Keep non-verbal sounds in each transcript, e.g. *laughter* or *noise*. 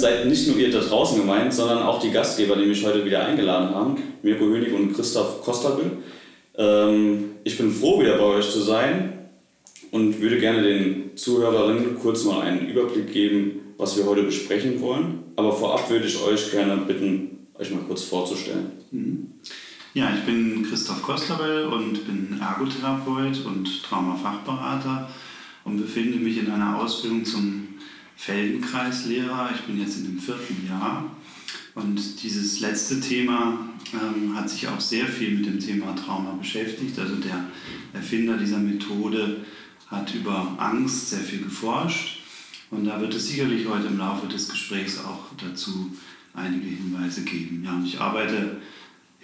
Seid nicht nur ihr da draußen gemeint, sondern auch die Gastgeber, die mich heute wieder eingeladen haben, Mirko Hönig und Christoph Kostabel. Ähm, ich bin froh, wieder bei euch zu sein und würde gerne den Zuhörerinnen kurz mal einen Überblick geben, was wir heute besprechen wollen. Aber vorab würde ich euch gerne bitten, euch mal kurz vorzustellen. Mhm. Ja, ich bin Christoph Kostabel und bin Ergotherapeut und Traumafachberater und befinde mich in einer Ausbildung zum Feldenkreislehrer. Ich bin jetzt in dem vierten Jahr und dieses letzte Thema ähm, hat sich auch sehr viel mit dem Thema Trauma beschäftigt. Also der Erfinder dieser Methode hat über Angst sehr viel geforscht und da wird es sicherlich heute im Laufe des Gesprächs auch dazu einige Hinweise geben. Ja, und ich arbeite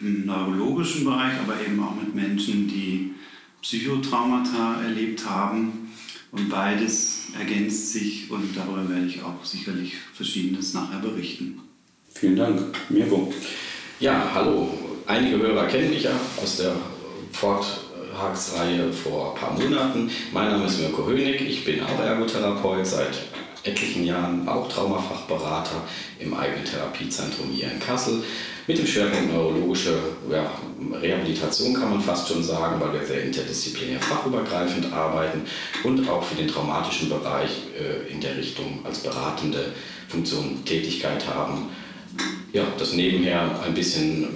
im neurologischen Bereich, aber eben auch mit Menschen, die Psychotraumata erlebt haben. Und beides ergänzt sich und darüber werde ich auch sicherlich Verschiedenes nachher berichten. Vielen Dank, Mirko. Ja, hallo. Einige Hörer kennen mich ja aus der Vortragsreihe vor ein paar Monaten. Mein Name ist Mirko Hönig, ich bin auch Ergotherapeut seit etlichen Jahren, auch Traumafachberater im eigenen Therapiezentrum hier in Kassel. Mit dem Schwerpunkt neurologische ja, Rehabilitation kann man fast schon sagen, weil wir sehr interdisziplinär fachübergreifend arbeiten und auch für den traumatischen Bereich äh, in der Richtung als beratende Funktion Tätigkeit haben. Ja, das nebenher ein bisschen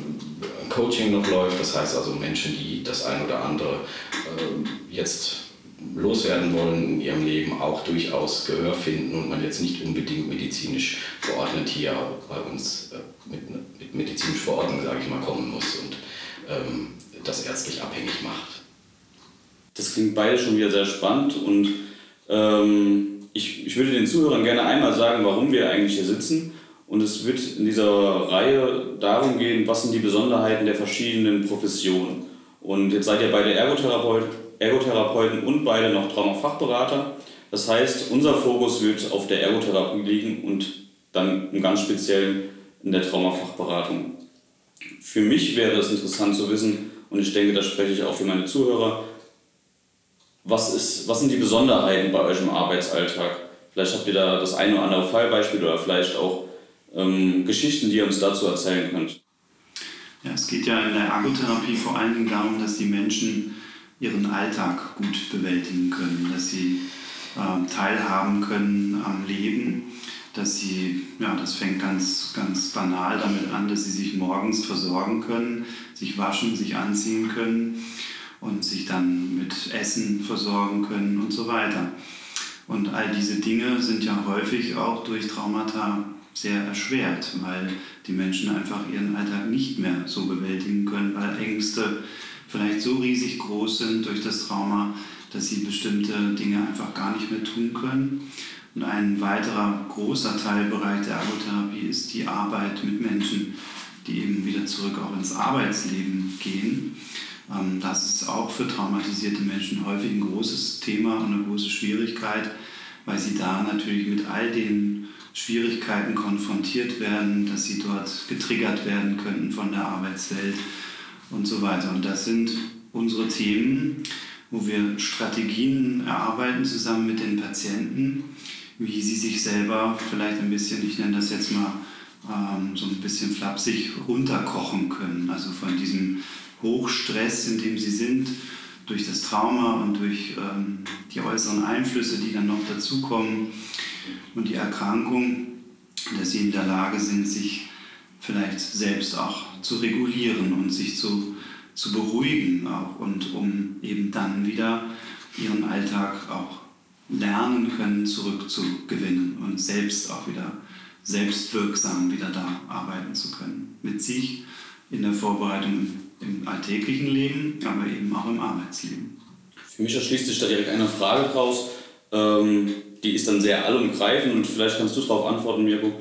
Coaching noch läuft, das heißt also Menschen, die das ein oder andere äh, jetzt loswerden wollen in ihrem Leben, auch durchaus Gehör finden und man jetzt nicht unbedingt medizinisch verordnet hier bei uns äh, mit, mit medizinisch Verordnung, sage ich mal, kommen muss und ähm, das ärztlich abhängig macht. Das klingt beide schon wieder sehr spannend und ähm, ich, ich würde den Zuhörern gerne einmal sagen, warum wir eigentlich hier sitzen. Und es wird in dieser Reihe darum gehen, was sind die Besonderheiten der verschiedenen Professionen. Und jetzt seid ihr beide Ergotherapeut, Ergotherapeuten und beide noch Traumafachberater. Das heißt, unser Fokus wird auf der Ergotherapie liegen und dann im ganz Speziellen in der Traumafachberatung. Für mich wäre es interessant zu wissen, und ich denke, da spreche ich auch für meine Zuhörer, was, ist, was sind die Besonderheiten bei euch im Arbeitsalltag? Vielleicht habt ihr da das eine oder andere Fallbeispiel oder vielleicht auch ähm, Geschichten, die ihr uns dazu erzählen könnt. Ja, es geht ja in der Ergotherapie vor allen Dingen darum, dass die Menschen ihren Alltag gut bewältigen können, dass sie äh, teilhaben können am Leben, dass sie, ja, das fängt ganz, ganz banal damit an, dass sie sich morgens versorgen können, sich waschen, sich anziehen können und sich dann mit Essen versorgen können und so weiter. Und all diese Dinge sind ja häufig auch durch Traumata sehr erschwert, weil die Menschen einfach ihren Alltag nicht mehr so bewältigen können, weil Ängste vielleicht so riesig groß sind durch das Trauma, dass sie bestimmte Dinge einfach gar nicht mehr tun können. Und ein weiterer großer Teilbereich der Ergotherapie ist die Arbeit mit Menschen, die eben wieder zurück auch ins Arbeitsleben gehen. Ähm, das ist auch für traumatisierte Menschen häufig ein großes Thema und eine große Schwierigkeit, weil sie da natürlich mit all den Schwierigkeiten konfrontiert werden, dass sie dort getriggert werden könnten von der Arbeitswelt und so weiter. Und das sind unsere Themen, wo wir Strategien erarbeiten zusammen mit den Patienten, wie sie sich selber vielleicht ein bisschen, ich nenne das jetzt mal ähm, so ein bisschen flapsig, runterkochen können. Also von diesem Hochstress, in dem sie sind, durch das Trauma und durch ähm, die äußeren Einflüsse, die dann noch dazukommen und die Erkrankung, dass sie in der Lage sind, sich vielleicht selbst auch zu regulieren und sich zu, zu beruhigen auch und um eben dann wieder ihren Alltag auch lernen können, zurückzugewinnen und selbst auch wieder selbstwirksam wieder da arbeiten zu können. Mit sich in der Vorbereitung im alltäglichen Leben, aber eben auch im Arbeitsleben. Für mich erschließt sich da direkt eine Frage draus, ähm, die ist dann sehr allumgreifend und vielleicht kannst du darauf antworten, Mirko.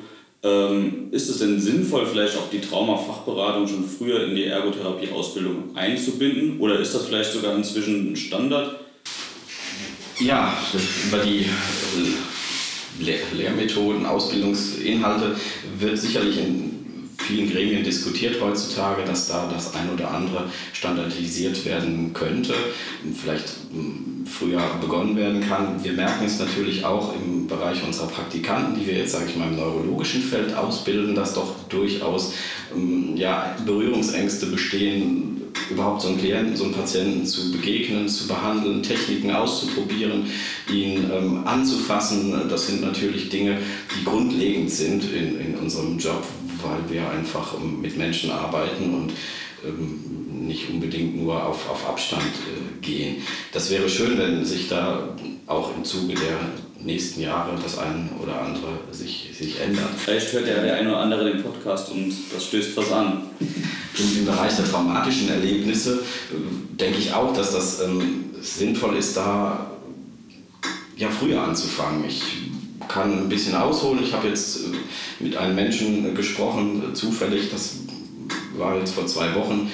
Ähm, ist es denn sinnvoll, vielleicht auch die Traumafachberatung schon früher in die Ergotherapie-Ausbildung einzubinden? Oder ist das vielleicht sogar inzwischen ein Standard? Ja, über die Lehr Lehrmethoden, Ausbildungsinhalte wird sicherlich in vielen Gremien diskutiert heutzutage, dass da das ein oder andere standardisiert werden könnte, vielleicht hm, früher begonnen werden kann. Wir merken es natürlich auch im Bereich unserer Praktikanten, die wir jetzt, sage ich mal, im neurologischen Feld ausbilden, dass doch durchaus hm, ja, Berührungsängste bestehen, überhaupt so einen Klienten, so einen Patienten zu begegnen, zu behandeln, Techniken auszuprobieren, ihn ähm, anzufassen. Das sind natürlich Dinge, die grundlegend sind in, in unserem Job, weil wir einfach ähm, mit Menschen arbeiten und ähm, nicht unbedingt nur auf, auf Abstand äh, gehen. Das wäre schön, wenn sich da auch im Zuge der nächsten Jahre das eine oder andere sich, sich ändert. Vielleicht hört ja der eine oder andere den Podcast und das stößt was an. Im Bereich der traumatischen Erlebnisse äh, denke ich auch, dass das ähm, sinnvoll ist, da ja früher anzufangen. Ich kann ein bisschen ausholen. Ich habe jetzt äh, mit einem Menschen gesprochen, äh, zufällig, das war jetzt vor zwei Wochen,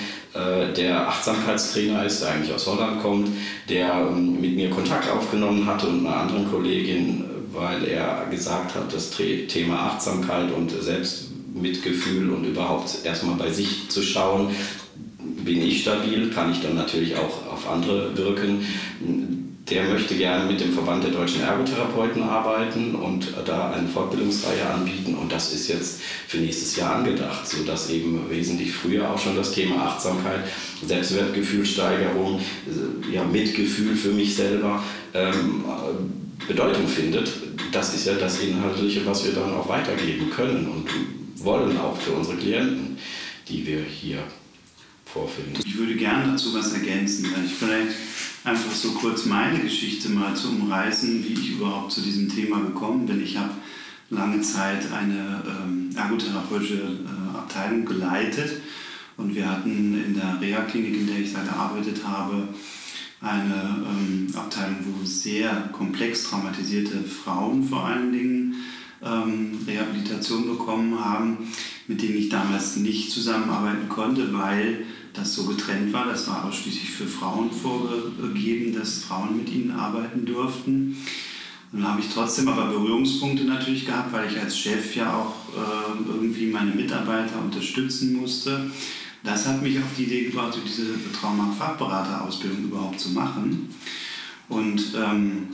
der Achtsamkeitstrainer ist, der eigentlich aus Holland kommt, der ähm, mit mir Kontakt aufgenommen hatte und einer anderen Kollegin, weil er gesagt hat, das Thema Achtsamkeit und Selbstmitgefühl und überhaupt erstmal bei sich zu schauen, bin ich stabil, kann ich dann natürlich auch auf andere wirken der möchte gerne mit dem Verband der deutschen Ergotherapeuten arbeiten und da eine Fortbildungsreihe anbieten. Und das ist jetzt für nächstes Jahr angedacht, sodass eben wesentlich früher auch schon das Thema Achtsamkeit, Selbstwertgefühlsteigerung, ja, Mitgefühl für mich selber ähm, Bedeutung findet. Das ist ja das Inhaltliche, was wir dann auch weitergeben können und wollen auch für unsere Klienten, die wir hier vorfinden. Ich würde gerne dazu was ergänzen, ich vielleicht einfach so kurz meine Geschichte mal zu umreißen, wie ich überhaupt zu diesem Thema gekommen bin. Ich habe lange Zeit eine ähm, ergotherapeutische äh, Abteilung geleitet und wir hatten in der Reha-Klinik, in der ich da gearbeitet habe, eine ähm, Abteilung, wo sehr komplex traumatisierte Frauen vor allen Dingen ähm, Rehabilitation bekommen haben, mit denen ich damals nicht zusammenarbeiten konnte, weil das so getrennt war. Das war ausschließlich für Frauen vorgegeben, dass Frauen mit ihnen arbeiten durften. dann habe ich trotzdem aber Berührungspunkte natürlich gehabt, weil ich als Chef ja auch äh, irgendwie meine Mitarbeiter unterstützen musste. Das hat mich auf die Idee gebracht, diese Trauma-Fachberaterausbildung überhaupt zu machen. Und ähm,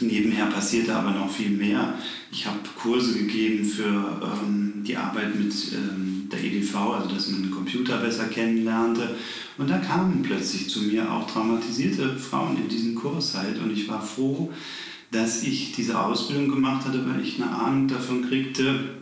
nebenher passierte aber noch viel mehr. Ich habe Kurse gegeben für ähm, die Arbeit mit ähm, der EDV, also dass man den Computer besser kennenlernte. Und da kamen plötzlich zu mir auch traumatisierte Frauen in diesen Kurs halt. Und ich war froh, dass ich diese Ausbildung gemacht hatte, weil ich eine Ahnung davon kriegte,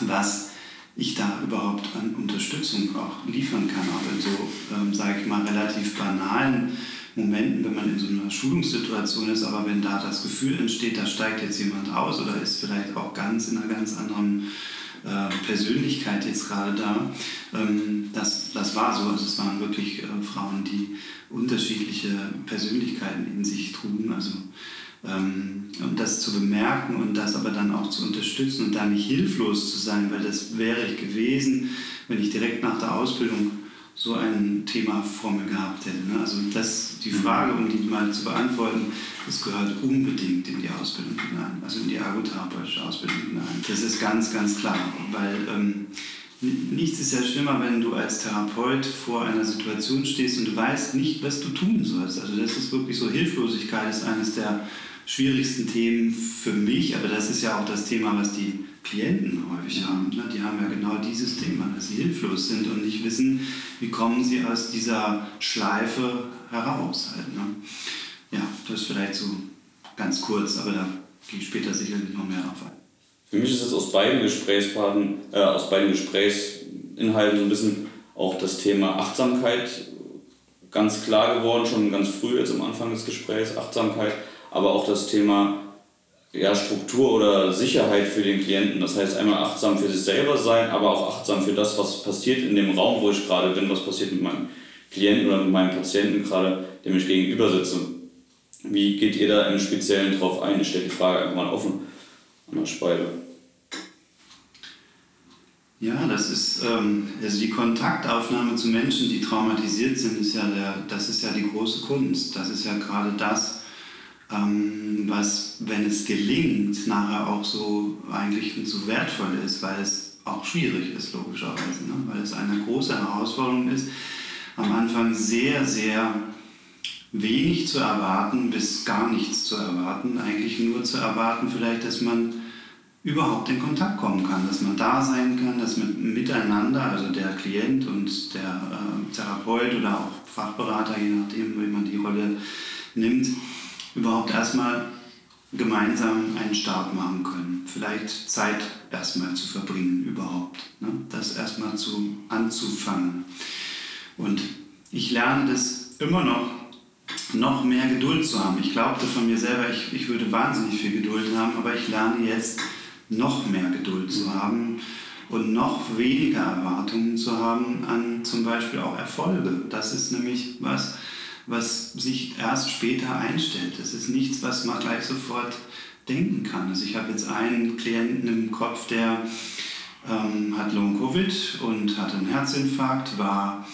was ich da überhaupt an Unterstützung auch liefern kann, auch in so, ähm, sage ich mal, relativ banalen Momenten, wenn man in so einer Schulungssituation ist, aber wenn da das Gefühl entsteht, da steigt jetzt jemand aus oder ist vielleicht auch ganz in einer ganz anderen äh, Persönlichkeit jetzt gerade da. Ähm, das, das war so. Also es waren wirklich äh, Frauen, die unterschiedliche Persönlichkeiten in sich trugen. Also ähm, und das zu bemerken und das aber dann auch zu unterstützen und da nicht hilflos zu sein, weil das wäre ich gewesen, wenn ich direkt nach der Ausbildung so ein Thema vor mir gehabt hätte. Ne? Also das, die Frage, um die mal zu beantworten, das gehört unbedingt in die Ausbildung hinein, also in die ergotherapeutische Ausbildung hinein. Das ist ganz, ganz klar, weil ähm, nichts ist ja schlimmer, wenn du als Therapeut vor einer Situation stehst und du weißt nicht, was du tun sollst. Also das ist wirklich so, Hilflosigkeit ist eines der schwierigsten Themen für mich, aber das ist ja auch das Thema, was die Klienten häufig haben. Ne? Die haben ja genau dieses Thema, dass sie hilflos sind und nicht wissen, wie kommen sie aus dieser Schleife heraus. Halt, ne? Ja, das ist vielleicht so ganz kurz, aber da gehe ich später sicherlich noch mehr drauf ein. Für mich ist es aus beiden Gesprächspartnern, äh, aus beiden Gesprächsinhalten so ein bisschen auch das Thema Achtsamkeit ganz klar geworden, schon ganz früh jetzt am Anfang des Gesprächs, Achtsamkeit, aber auch das Thema ja, Struktur oder Sicherheit für den Klienten. Das heißt einmal achtsam für sich selber sein, aber auch achtsam für das, was passiert in dem Raum, wo ich gerade bin, was passiert mit meinem Klienten oder mit meinem Patienten gerade, dem ich gegenüber sitze. Wie geht ihr da im Speziellen drauf ein? Ich stelle die Frage einfach mal offen an der Speide. Ja, das ist ähm, also die Kontaktaufnahme zu Menschen, die traumatisiert sind, ist ja der, das ist ja die große Kunst. Das ist ja gerade das, ähm, was, wenn es gelingt, nachher auch so eigentlich so wertvoll ist, weil es auch schwierig ist, logischerweise, ne? weil es eine große Herausforderung ist, am Anfang sehr, sehr wenig zu erwarten bis gar nichts zu erwarten. Eigentlich nur zu erwarten vielleicht, dass man überhaupt in Kontakt kommen kann, dass man da sein kann, dass man miteinander, also der Klient und der äh, Therapeut oder auch Fachberater, je nachdem, wie man die Rolle nimmt, überhaupt erstmal gemeinsam einen Start machen können. Vielleicht Zeit erstmal zu verbringen überhaupt. Ne? Das erstmal zu, anzufangen. Und ich lerne das immer noch, noch mehr Geduld zu haben. Ich glaubte von mir selber, ich, ich würde wahnsinnig viel Geduld haben, aber ich lerne jetzt noch mehr Geduld zu haben und noch weniger Erwartungen zu haben an zum Beispiel auch Erfolge. Das ist nämlich was, was sich erst später einstellt. Das ist nichts, was man gleich sofort denken kann. Also ich habe jetzt einen Klienten im Kopf, der ähm, hat Long-Covid und hat einen Herzinfarkt, war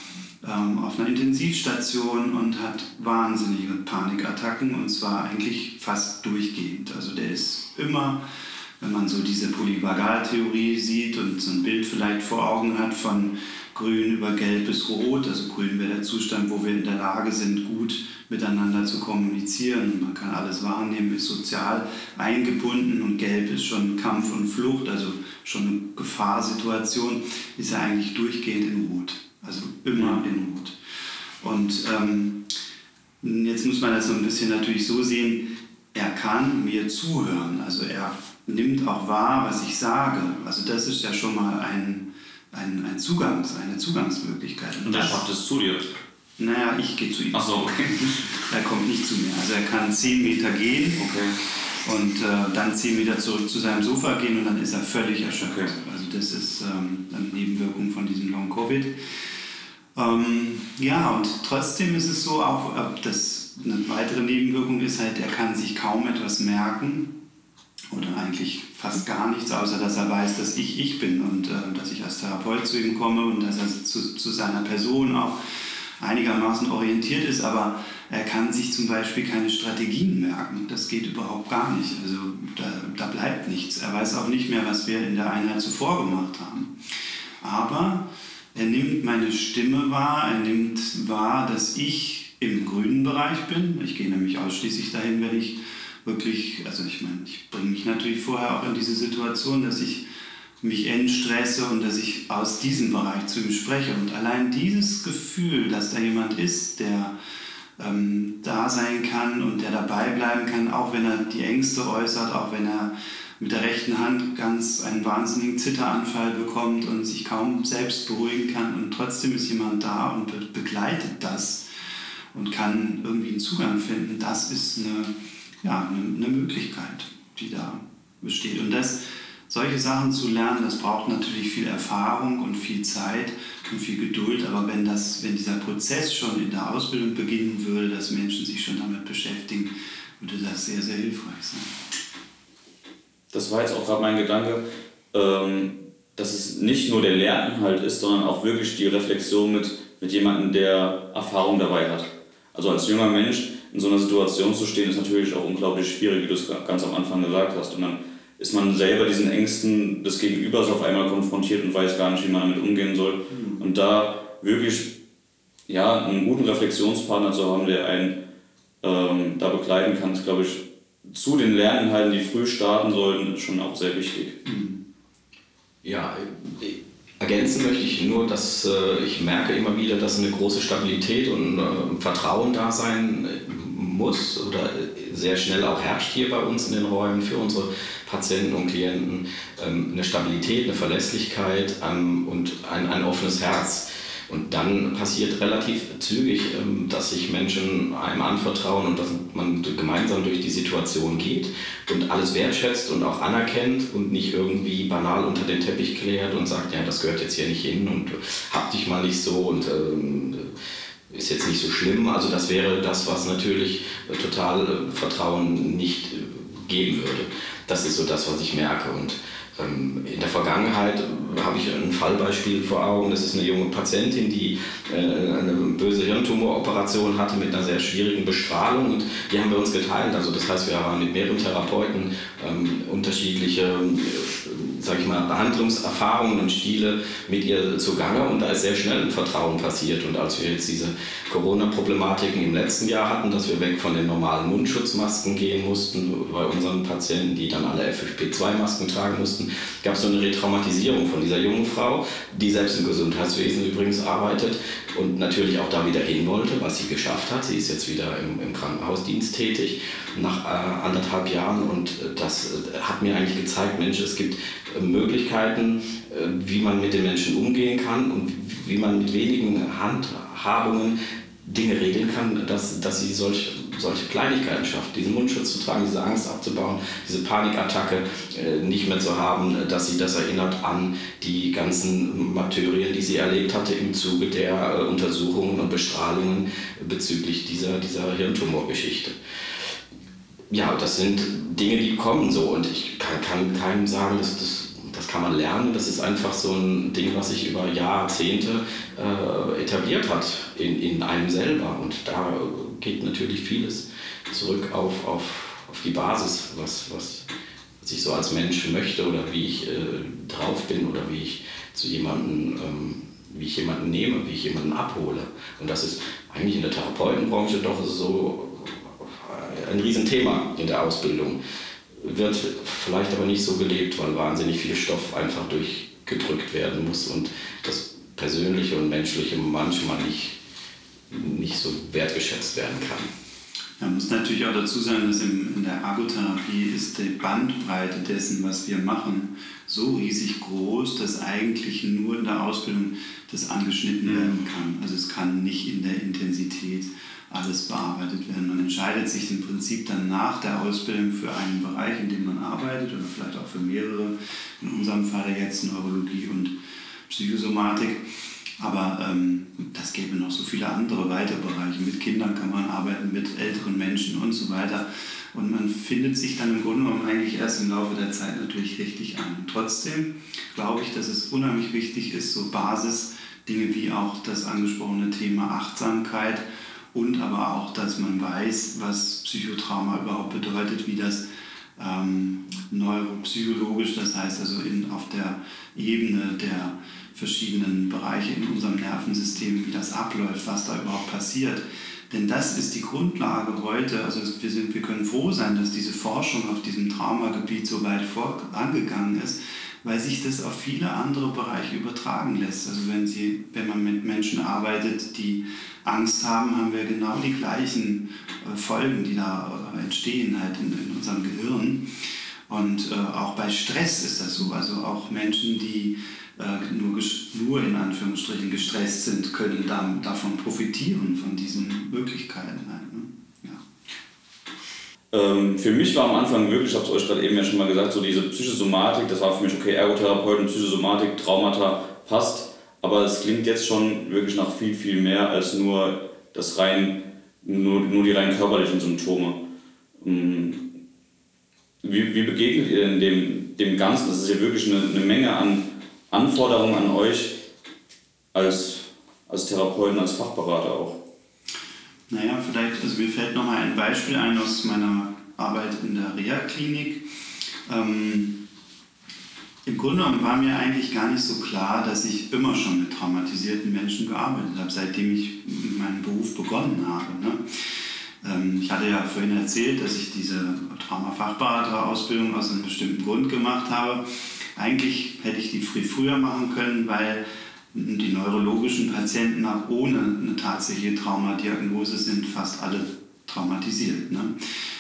ähm, auf einer Intensivstation und hat wahnsinnige Panikattacken und zwar eigentlich fast durchgehend. Also der ist immer, wenn man so diese Polyvagaltheorie sieht und so ein Bild vielleicht vor Augen hat von grün über gelb bis rot, also grün wäre der Zustand, wo wir in der Lage sind, gut miteinander zu kommunizieren. Man kann alles wahrnehmen, ist sozial eingebunden und gelb ist schon Kampf und Flucht, also schon eine Gefahrsituation, ist er eigentlich durchgehend in Rot. Also immer in Not. Und ähm, jetzt muss man das so ein bisschen natürlich so sehen, er kann mir zuhören. Also er nimmt auch wahr, was ich sage. Also das ist ja schon mal ein, ein, ein Zugangs, eine Zugangsmöglichkeit. Und, er schafft es zu dir? Naja, ich gehe zu ihm. Ach so, okay. *laughs* Er kommt nicht zu mir. Also er kann zehn Meter gehen okay. und äh, dann zehn Meter zurück zu seinem Sofa gehen und dann ist er völlig erschöpft. Okay. Also das ist ähm, eine Nebenwirkung von diesem Long-Covid. Ähm, ja, und trotzdem ist es so, auch das, eine weitere Nebenwirkung ist halt, er kann sich kaum etwas merken oder eigentlich fast gar nichts, außer dass er weiß, dass ich ich bin und äh, dass ich als Therapeut zu ihm komme und dass er zu, zu seiner Person auch einigermaßen orientiert ist, aber er kann sich zum Beispiel keine Strategien merken. Das geht überhaupt gar nicht. Also da, da bleibt nichts. Er weiß auch nicht mehr, was wir in der Einheit zuvor gemacht haben. Aber er nimmt meine Stimme wahr, er nimmt wahr, dass ich im grünen Bereich bin. Ich gehe nämlich ausschließlich dahin, wenn ich wirklich, also ich meine, ich bringe mich natürlich vorher auch in diese Situation, dass ich mich entstresse und dass ich aus diesem Bereich zu ihm spreche. Und allein dieses Gefühl, dass da jemand ist, der ähm, da sein kann und der dabei bleiben kann, auch wenn er die Ängste äußert, auch wenn er mit der rechten Hand ganz einen wahnsinnigen Zitteranfall bekommt und sich kaum selbst beruhigen kann. Und trotzdem ist jemand da und begleitet das und kann irgendwie einen Zugang finden, das ist eine, ja, eine, eine Möglichkeit, die da besteht. Und das, solche Sachen zu lernen, das braucht natürlich viel Erfahrung und viel Zeit und viel Geduld, aber wenn, das, wenn dieser Prozess schon in der Ausbildung beginnen würde, dass Menschen sich schon damit beschäftigen, würde das sehr, sehr hilfreich sein das war jetzt auch gerade mein Gedanke, ähm, dass es nicht nur der Lerninhalt ist, sondern auch wirklich die Reflexion mit, mit jemandem, der Erfahrung dabei hat. Also als junger Mensch in so einer Situation zu stehen, ist natürlich auch unglaublich schwierig, wie du es ganz am Anfang gesagt hast. Und dann ist man selber diesen Ängsten des Gegenübers auf einmal konfrontiert und weiß gar nicht, wie man damit umgehen soll. Mhm. Und da wirklich ja, einen guten Reflexionspartner zu haben, der einen ähm, da begleiten kann, ist, glaube ich, zu den Lerninhalten, die früh starten sollten, schon auch sehr wichtig. Ja, ergänzen möchte ich nur, dass äh, ich merke immer wieder, dass eine große Stabilität und äh, Vertrauen da sein äh, muss oder sehr schnell auch herrscht hier bei uns in den Räumen für unsere Patienten und Klienten. Ähm, eine Stabilität, eine Verlässlichkeit ähm, und ein, ein offenes Herz und dann passiert relativ zügig, ähm, dass sich Menschen einem anvertrauen und dass man gemeinsam durch die Situation geht und alles wertschätzt und auch anerkennt und nicht irgendwie banal unter den Teppich klärt und sagt, ja, das gehört jetzt hier nicht hin und hab dich mal nicht so und ähm, ist jetzt nicht so schlimm. Also das wäre das, was natürlich total äh, Vertrauen nicht äh, geben würde. Das ist so das, was ich merke und ähm, in der Vergangenheit habe ich ein Fallbeispiel vor Augen. Das ist eine junge Patientin, die äh, eine böse Hirntumoroperation hatte mit einer sehr schwierigen Bestrahlung und die haben wir uns geteilt. Also das heißt, wir waren mit mehreren Therapeuten ähm, unterschiedliche äh, sag ich mal, Behandlungserfahrungen und Stile mit ihr zugange und da ist sehr schnell ein Vertrauen passiert. Und als wir jetzt diese Corona-Problematiken im letzten Jahr hatten, dass wir weg von den normalen Mundschutzmasken gehen mussten bei unseren Patienten, die dann alle FFP2-Masken tragen mussten, gab es so eine Retraumatisierung von dieser jungen Frau, die selbst im Gesundheitswesen übrigens arbeitet und natürlich auch da wieder hin wollte, was sie geschafft hat. Sie ist jetzt wieder im, im Krankenhausdienst tätig nach äh, anderthalb Jahren und das äh, hat mir eigentlich gezeigt, Mensch, es gibt äh, Möglichkeiten, äh, wie man mit den Menschen umgehen kann und wie man mit wenigen Handhabungen Dinge regeln kann, dass, dass sie solch, solche Kleinigkeiten schafft, diesen Mundschutz zu tragen, diese Angst abzubauen, diese Panikattacke äh, nicht mehr zu haben, dass sie das erinnert an die ganzen Martyrien, die sie erlebt hatte im Zuge der äh, Untersuchungen und Bestrahlungen bezüglich dieser, dieser Hirntumorgeschichte. Ja, das sind Dinge, die kommen so und ich kann, kann keinem sagen, dass das das kann man lernen. Das ist einfach so ein Ding, was sich über Jahrzehnte äh, etabliert hat in, in einem selber. Und da geht natürlich vieles zurück auf, auf, auf die Basis, was, was, was ich so als Mensch möchte oder wie ich äh, drauf bin oder wie ich zu jemandem, ähm, wie ich jemanden nehme, wie ich jemanden abhole. Und das ist eigentlich in der Therapeutenbranche doch so ein Riesenthema in der Ausbildung wird vielleicht aber nicht so gelebt, weil wahnsinnig viel Stoff einfach durchgedrückt werden muss und das Persönliche und Menschliche manchmal nicht, nicht so wertgeschätzt werden kann. Man muss natürlich auch dazu sagen, dass in der Ergotherapie ist die Bandbreite dessen, was wir machen, so riesig groß, dass eigentlich nur in der Ausbildung das angeschnitten mhm. werden kann. Also es kann nicht in der Intensität alles bearbeitet werden. Man entscheidet sich im Prinzip dann nach der Ausbildung für einen Bereich, in dem man arbeitet oder vielleicht auch für mehrere, in unserem Fall jetzt Neurologie und Psychosomatik. Aber ähm, das gäbe noch so viele andere weitere Bereiche. Mit Kindern kann man arbeiten, mit älteren Menschen und so weiter. Und man findet sich dann im Grunde genommen eigentlich erst im Laufe der Zeit natürlich richtig an. Trotzdem glaube ich, dass es unheimlich wichtig ist, so Basisdinge wie auch das angesprochene Thema Achtsamkeit, und aber auch, dass man weiß, was Psychotrauma überhaupt bedeutet, wie das ähm, neuropsychologisch, das heißt also in, auf der Ebene der verschiedenen Bereiche in unserem Nervensystem, wie das abläuft, was da überhaupt passiert. Denn das ist die Grundlage heute. Also wir, sind, wir können froh sein, dass diese Forschung auf diesem Traumagebiet so weit vorangegangen ist, weil sich das auf viele andere Bereiche übertragen lässt. Also wenn, Sie, wenn man mit Menschen arbeitet, die Angst haben, haben wir genau die gleichen äh, Folgen, die da äh, entstehen halt in, in unserem Gehirn. Und äh, auch bei Stress ist das so. Also auch Menschen, die äh, nur, nur in Anführungsstrichen gestresst sind, können dann davon profitieren, von diesen Möglichkeiten. Halt, ne? ja. ähm, für mich war am Anfang wirklich, ich habe es euch gerade eben ja schon mal gesagt, so diese Psychosomatik, das war für mich okay, Ergotherapeuten, Psychosomatik, Traumata, passt aber es klingt jetzt schon wirklich nach viel, viel mehr als nur das rein, nur, nur die rein körperlichen Symptome. Mm. Wie, wie begegnet ihr denn dem, dem Ganzen? Das ist ja wirklich eine, eine Menge an Anforderungen an euch als, als Therapeuten, als Fachberater auch. Naja, vielleicht, also mir fällt nochmal ein Beispiel ein aus meiner Arbeit in der Reha-Klinik. Ähm, im Grunde genommen war mir eigentlich gar nicht so klar, dass ich immer schon mit traumatisierten Menschen gearbeitet habe, seitdem ich meinen Beruf begonnen habe. Ne? Ähm, ich hatte ja vorhin erzählt, dass ich diese Traumafachberaterausbildung aus einem bestimmten Grund gemacht habe. Eigentlich hätte ich die früher machen können, weil die neurologischen Patienten auch ohne eine tatsächliche Traumadiagnose sind fast alle traumatisiert. Ne?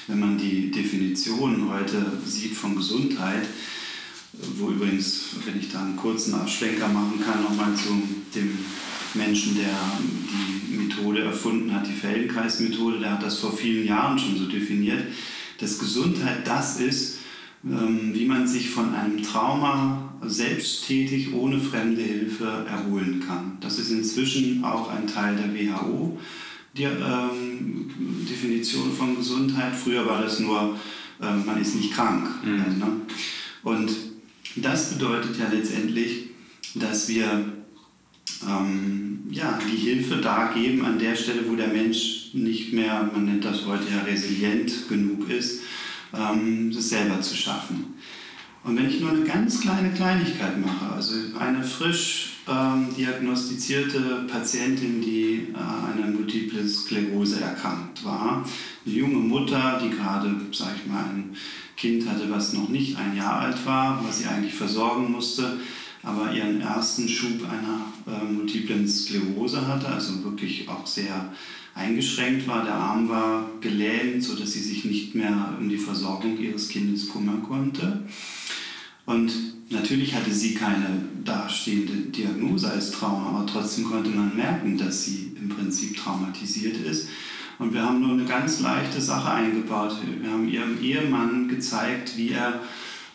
Wenn man die Definition heute sieht von Gesundheit, wo übrigens, wenn ich da einen kurzen Abschwenker machen kann, nochmal zu dem Menschen, der die Methode erfunden hat, die Feldenkreismethode, der hat das vor vielen Jahren schon so definiert, dass Gesundheit das ist, wie man sich von einem Trauma selbsttätig ohne fremde Hilfe erholen kann. Das ist inzwischen auch ein Teil der WHO, die ähm, Definition von Gesundheit. Früher war das nur, äh, man ist nicht krank. Mhm. Also, ne? Und das bedeutet ja letztendlich, dass wir ähm, ja, die Hilfe da geben an der Stelle, wo der Mensch nicht mehr, man nennt das heute ja resilient genug ist, ähm, das selber zu schaffen. Und wenn ich nur eine ganz kleine Kleinigkeit mache, also eine frisch ähm, diagnostizierte Patientin, die äh, eine Multiple Sklerose erkrankt war, eine junge Mutter, die gerade, sag ich mal, ein Kind hatte, was noch nicht ein Jahr alt war, was sie eigentlich versorgen musste, aber ihren ersten Schub einer äh, multiplen Sklerose hatte, also wirklich auch sehr eingeschränkt war. Der Arm war gelähmt, sodass sie sich nicht mehr um die Versorgung ihres Kindes kümmern konnte. Und natürlich hatte sie keine dastehende Diagnose als Trauma, aber trotzdem konnte man merken, dass sie im Prinzip traumatisiert ist. Und wir haben nur eine ganz leichte Sache eingebaut. Wir haben ihrem Ehemann gezeigt, wie er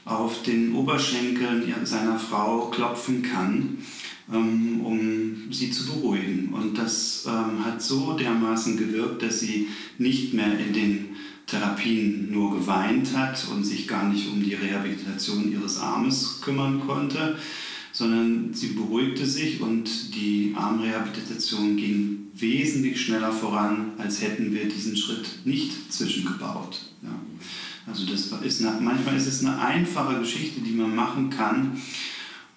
auf den Oberschenkeln seiner Frau klopfen kann, ähm, um sie zu beruhigen. Und das ähm, hat so dermaßen gewirkt, dass sie nicht mehr in den Therapien nur geweint hat und sich gar nicht um die Rehabilitation ihres Armes kümmern konnte, sondern sie beruhigte sich und die Armrehabilitation ging wesentlich schneller voran, als hätten wir diesen Schritt nicht zwischengebaut. Ja. Also das ist eine, manchmal ist es eine einfache Geschichte, die man machen kann,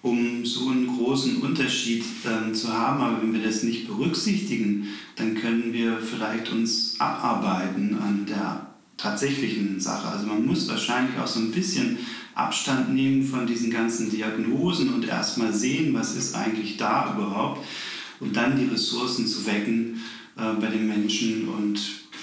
um so einen großen Unterschied äh, zu haben. Aber wenn wir das nicht berücksichtigen, dann können wir vielleicht uns abarbeiten an der tatsächlichen Sache. Also man muss wahrscheinlich auch so ein bisschen Abstand nehmen von diesen ganzen Diagnosen und erstmal sehen, was ist eigentlich da überhaupt und dann die Ressourcen zu wecken äh, bei den Menschen und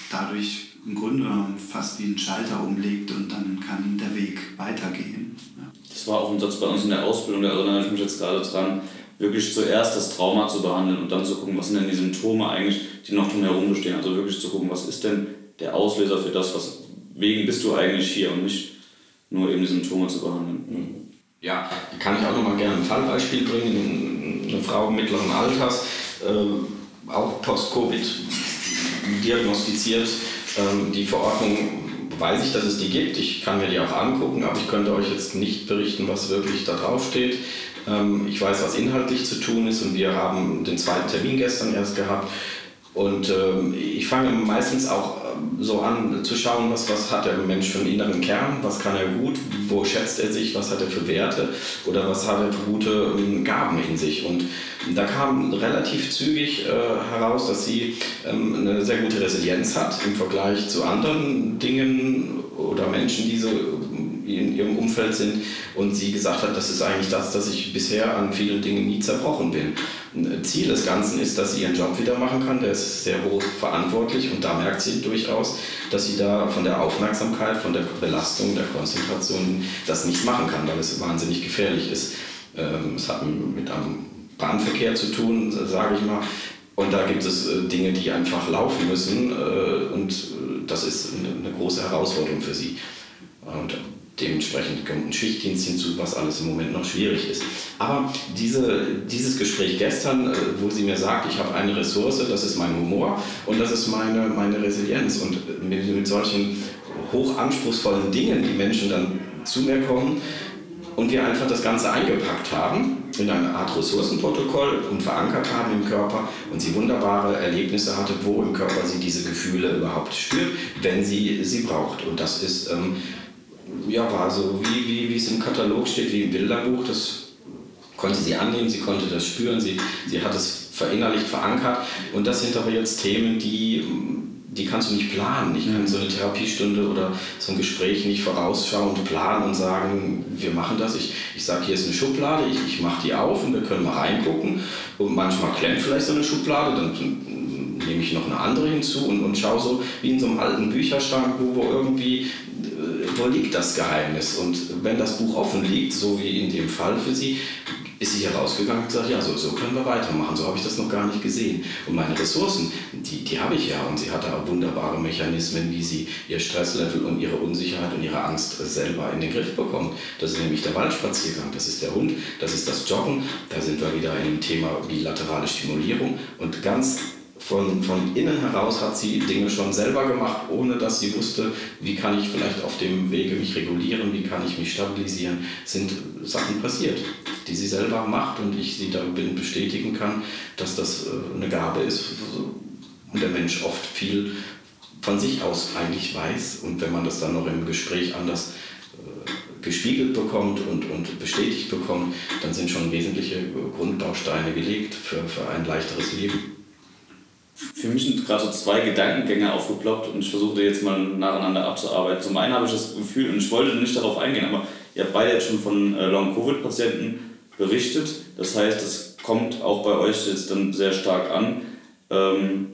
dadurch im Grunde fast wie ein Schalter umlegt und dann kann der Weg weitergehen. Ja. Das war auch ein Satz bei uns in der Ausbildung, da erinnere ich mich jetzt gerade dran, wirklich zuerst das Trauma zu behandeln und dann zu gucken, was sind denn die Symptome eigentlich, die noch drumherum bestehen. Also wirklich zu gucken, was ist denn der Auslöser für das, was wegen bist du eigentlich hier und nicht nur eben die Symptome zu behandeln. Mhm. Ja, kann ich auch noch mal gerne ein Fallbeispiel bringen. Eine Frau mittleren Alters, äh, auch Post-Covid diagnostiziert. Ähm, die Verordnung weiß ich, dass es die gibt. Ich kann mir die auch angucken, aber ich könnte euch jetzt nicht berichten, was wirklich da drauf steht. Ähm, ich weiß, was inhaltlich zu tun ist und wir haben den zweiten Termin gestern erst gehabt. Und ähm, ich fange meistens auch so an zu schauen, was, was hat der Mensch für einen inneren Kern, was kann er gut, wo schätzt er sich, was hat er für Werte? Oder was hat er für gute ähm, Gaben in sich. Und da kam relativ zügig äh, heraus, dass sie ähm, eine sehr gute Resilienz hat im Vergleich zu anderen Dingen oder Menschen, die so in ihrem Umfeld sind und sie gesagt hat, das ist eigentlich das, dass ich bisher an vielen Dingen nie zerbrochen bin. Ziel des Ganzen ist, dass sie ihren Job wieder machen kann, der ist sehr hoch verantwortlich und da merkt sie durchaus, dass sie da von der Aufmerksamkeit, von der Belastung, der Konzentration das nicht machen kann, weil es wahnsinnig gefährlich ist. Ähm, es hat mit einem Bahnverkehr zu tun, sage ich mal. Und da gibt es äh, Dinge, die einfach laufen müssen äh, und äh, das ist eine große Herausforderung für sie. Und Dementsprechend kommt ein Schichtdienst hinzu, was alles im Moment noch schwierig ist. Aber diese, dieses Gespräch gestern, äh, wo sie mir sagt, ich habe eine Ressource, das ist mein Humor und das ist meine, meine Resilienz. Und mit, mit solchen hochanspruchsvollen Dingen, die Menschen dann zu mir kommen und wir einfach das Ganze eingepackt haben in eine Art Ressourcenprotokoll und verankert haben im Körper und sie wunderbare Erlebnisse hatte, wo im Körper sie diese Gefühle überhaupt spürt, wenn sie sie braucht. Und das ist... Ähm, ja, war so, wie, wie, wie es im Katalog steht, wie im Bilderbuch. Das konnte sie annehmen, sie konnte das spüren, sie, sie hat es verinnerlicht, verankert. Und das sind aber jetzt Themen, die, die kannst du nicht planen. Ich kann mhm. so eine Therapiestunde oder so ein Gespräch nicht vorausschauend planen und sagen, wir machen das. Ich, ich sage, hier ist eine Schublade, ich, ich mache die auf und wir können mal reingucken. Und manchmal klemmt vielleicht so eine Schublade, dann nehme ich noch eine andere hinzu und, und schaue so wie in so einem alten Bücherschrank, wo, wo irgendwie wo liegt das Geheimnis? Und wenn das Buch offen liegt, so wie in dem Fall für Sie, ist sie hier rausgegangen und gesagt, ja, so, so können wir weitermachen, so habe ich das noch gar nicht gesehen. Und meine Ressourcen, die, die habe ich ja. Und sie hat da wunderbare Mechanismen, wie sie ihr Stresslevel und ihre Unsicherheit und ihre Angst selber in den Griff bekommt. Das ist nämlich der Waldspaziergang, das ist der Hund, das ist das Joggen. Da sind wir wieder dem Thema bilaterale Stimulierung. Und ganz von, von innen heraus hat sie Dinge schon selber gemacht, ohne dass sie wusste, wie kann ich vielleicht auf dem Wege mich regulieren, wie kann ich mich stabilisieren. Sind Sachen passiert, die sie selber macht und ich sie darin bestätigen kann, dass das äh, eine Gabe ist und der Mensch oft viel von sich aus eigentlich weiß und wenn man das dann noch im Gespräch anders äh, gespiegelt bekommt und, und bestätigt bekommt, dann sind schon wesentliche Grundbausteine gelegt für, für ein leichteres Leben. Für mich sind gerade so zwei Gedankengänge aufgeploppt und ich versuche jetzt mal nacheinander abzuarbeiten. Zum einen habe ich das Gefühl, und ich wollte nicht darauf eingehen, aber ihr habt beide jetzt schon von äh, Long-Covid-Patienten berichtet. Das heißt, es kommt auch bei euch jetzt dann sehr stark an. Ähm,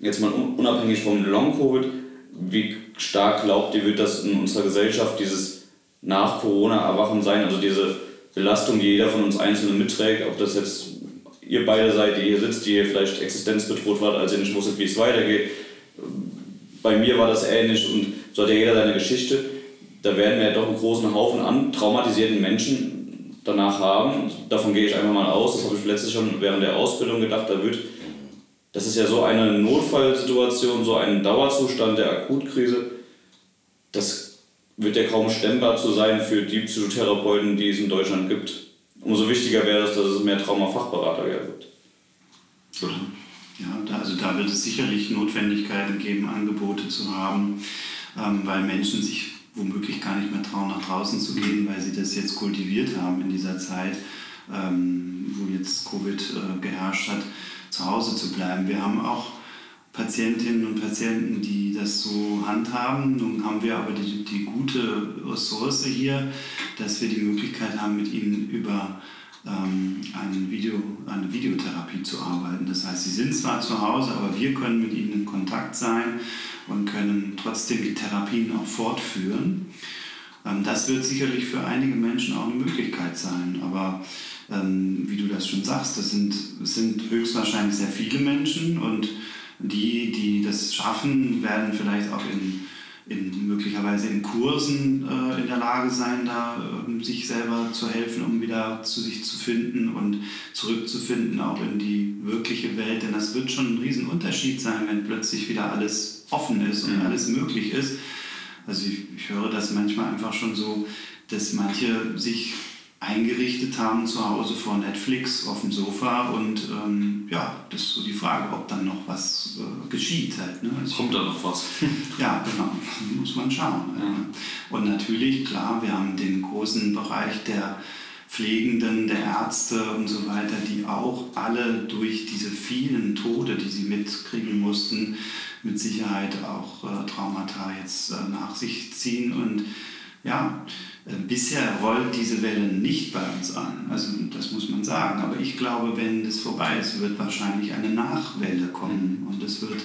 jetzt mal unabhängig vom Long-Covid, wie stark glaubt ihr, wird das in unserer Gesellschaft dieses Nach-Corona-Erwachen sein? Also diese Belastung, die jeder von uns Einzelnen mitträgt, ob das jetzt ihr beide seid, die hier sitzt, die vielleicht existenzbedroht wart, als ihr nicht wusstet, wie es weitergeht. Bei mir war das ähnlich und so hat ja jeder seine Geschichte. Da werden wir doch einen großen Haufen an traumatisierten Menschen danach haben. Davon gehe ich einfach mal aus. Das habe ich letztlich schon während der Ausbildung gedacht. Da wird, das ist ja so eine Notfallsituation, so ein Dauerzustand der Akutkrise. Das wird ja kaum stemmbar zu sein für die Psychotherapeuten, die es in Deutschland gibt umso wichtiger wäre es, dass es mehr Traumafachberater gibt. Ja, da, also da wird es sicherlich Notwendigkeiten geben, Angebote zu haben, ähm, weil Menschen sich womöglich gar nicht mehr trauen, nach draußen zu gehen, weil sie das jetzt kultiviert haben in dieser Zeit, ähm, wo jetzt Covid äh, geherrscht hat, zu Hause zu bleiben. Wir haben auch Patientinnen und Patienten, die das so handhaben. Nun haben wir aber die, die gute Ressource hier, dass wir die Möglichkeit haben, mit ihnen über ähm, ein Video, eine Videotherapie zu arbeiten. Das heißt, sie sind zwar zu Hause, aber wir können mit ihnen in Kontakt sein und können trotzdem die Therapien auch fortführen. Ähm, das wird sicherlich für einige Menschen auch eine Möglichkeit sein, aber ähm, wie du das schon sagst, das sind, das sind höchstwahrscheinlich sehr viele Menschen und die, die das schaffen, werden vielleicht auch in, in möglicherweise in Kursen äh, in der Lage sein, da äh, sich selber zu helfen, um wieder zu sich zu finden und zurückzufinden, auch in die wirkliche Welt. Denn das wird schon ein Riesenunterschied sein, wenn plötzlich wieder alles offen ist und mhm. alles möglich ist. Also ich, ich höre das manchmal einfach schon so, dass manche sich eingerichtet haben zu Hause vor Netflix auf dem Sofa und ähm, ja, das ist so die Frage, ob dann noch was äh, geschieht halt. Ne? Also, Kommt da noch was? *laughs* ja, genau, muss man schauen. Ja. Und natürlich, klar, wir haben den großen Bereich der Pflegenden, der Ärzte und so weiter, die auch alle durch diese vielen Tode, die sie mitkriegen mussten, mit Sicherheit auch äh, Traumata jetzt äh, nach sich ziehen und ja, äh, bisher rollt diese Welle nicht bei uns an. Also das muss man sagen. Aber ich glaube, wenn das vorbei ist, wird wahrscheinlich eine Nachwelle kommen. Und es wird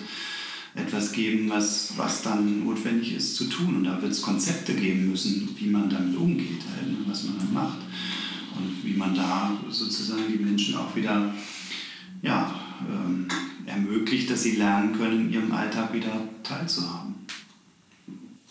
etwas geben, was, was dann notwendig ist zu tun. Und da wird es Konzepte geben müssen, wie man damit umgeht, halt, ne, was man dann macht. Und wie man da sozusagen die Menschen auch wieder ja, ähm, ermöglicht, dass sie lernen können, in ihrem Alltag wieder teilzuhaben.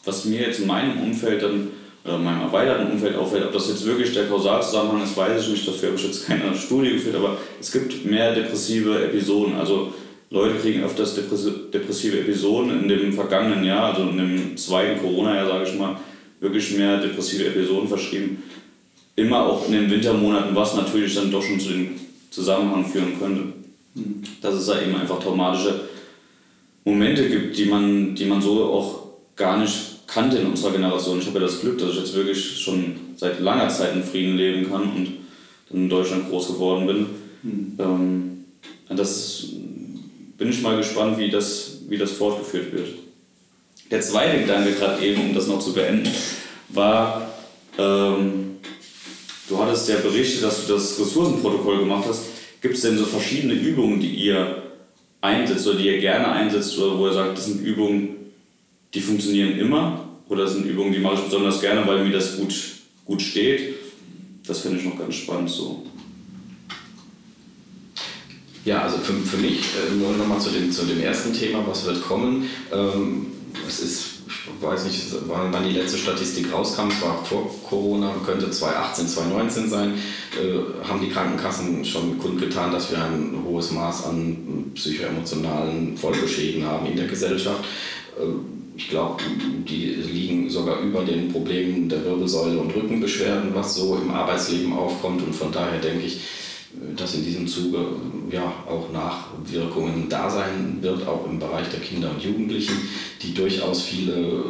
Was mir jetzt in meinem Umfeld dann oder meinem erweiterten Umfeld auffällt. Ob das jetzt wirklich der Kausalzusammenhang ist, weiß ich nicht. Dafür habe ich jetzt keine Studie geführt, aber es gibt mehr depressive Episoden. Also Leute kriegen öfters depressive Episoden in dem vergangenen Jahr, also in dem zweiten Corona-Jahr, sage ich mal, wirklich mehr depressive Episoden verschrieben. Immer auch in den Wintermonaten, was natürlich dann doch schon zu dem Zusammenhang führen könnte. Dass es da eben einfach traumatische Momente gibt, die man, die man so auch gar nicht kannte in unserer Generation. Ich habe ja das Glück, dass ich jetzt wirklich schon seit langer Zeit in Frieden leben kann und dann in Deutschland groß geworden bin. Mhm. Ähm, das bin ich mal gespannt, wie das, wie das fortgeführt wird. Der zweite Gedanke, gerade eben, um das noch zu beenden, war, ähm, du hattest ja berichtet, dass du das Ressourcenprotokoll gemacht hast. Gibt es denn so verschiedene Übungen, die ihr einsetzt oder die ihr gerne einsetzt oder wo ihr sagt, das sind Übungen, die funktionieren immer oder sind Übungen, die mache ich besonders gerne, weil mir das gut, gut steht. Das finde ich noch ganz spannend so. Ja, also für, für mich, äh, nur nochmal zu dem, zu dem ersten Thema, was wird kommen. Ähm, es ist, ich weiß nicht, wann die letzte Statistik rauskam, es war vor Corona, könnte 2018, 2019 sein, äh, haben die Krankenkassen schon kundgetan, dass wir ein hohes Maß an psychoemotionalen Folgeschäden haben in der Gesellschaft. Äh, ich glaube, die liegen sogar über den Problemen der Wirbelsäule und Rückenbeschwerden, was so im Arbeitsleben aufkommt. Und von daher denke ich, dass in diesem Zuge ja auch Nachwirkungen da sein wird, auch im Bereich der Kinder und Jugendlichen, die durchaus viele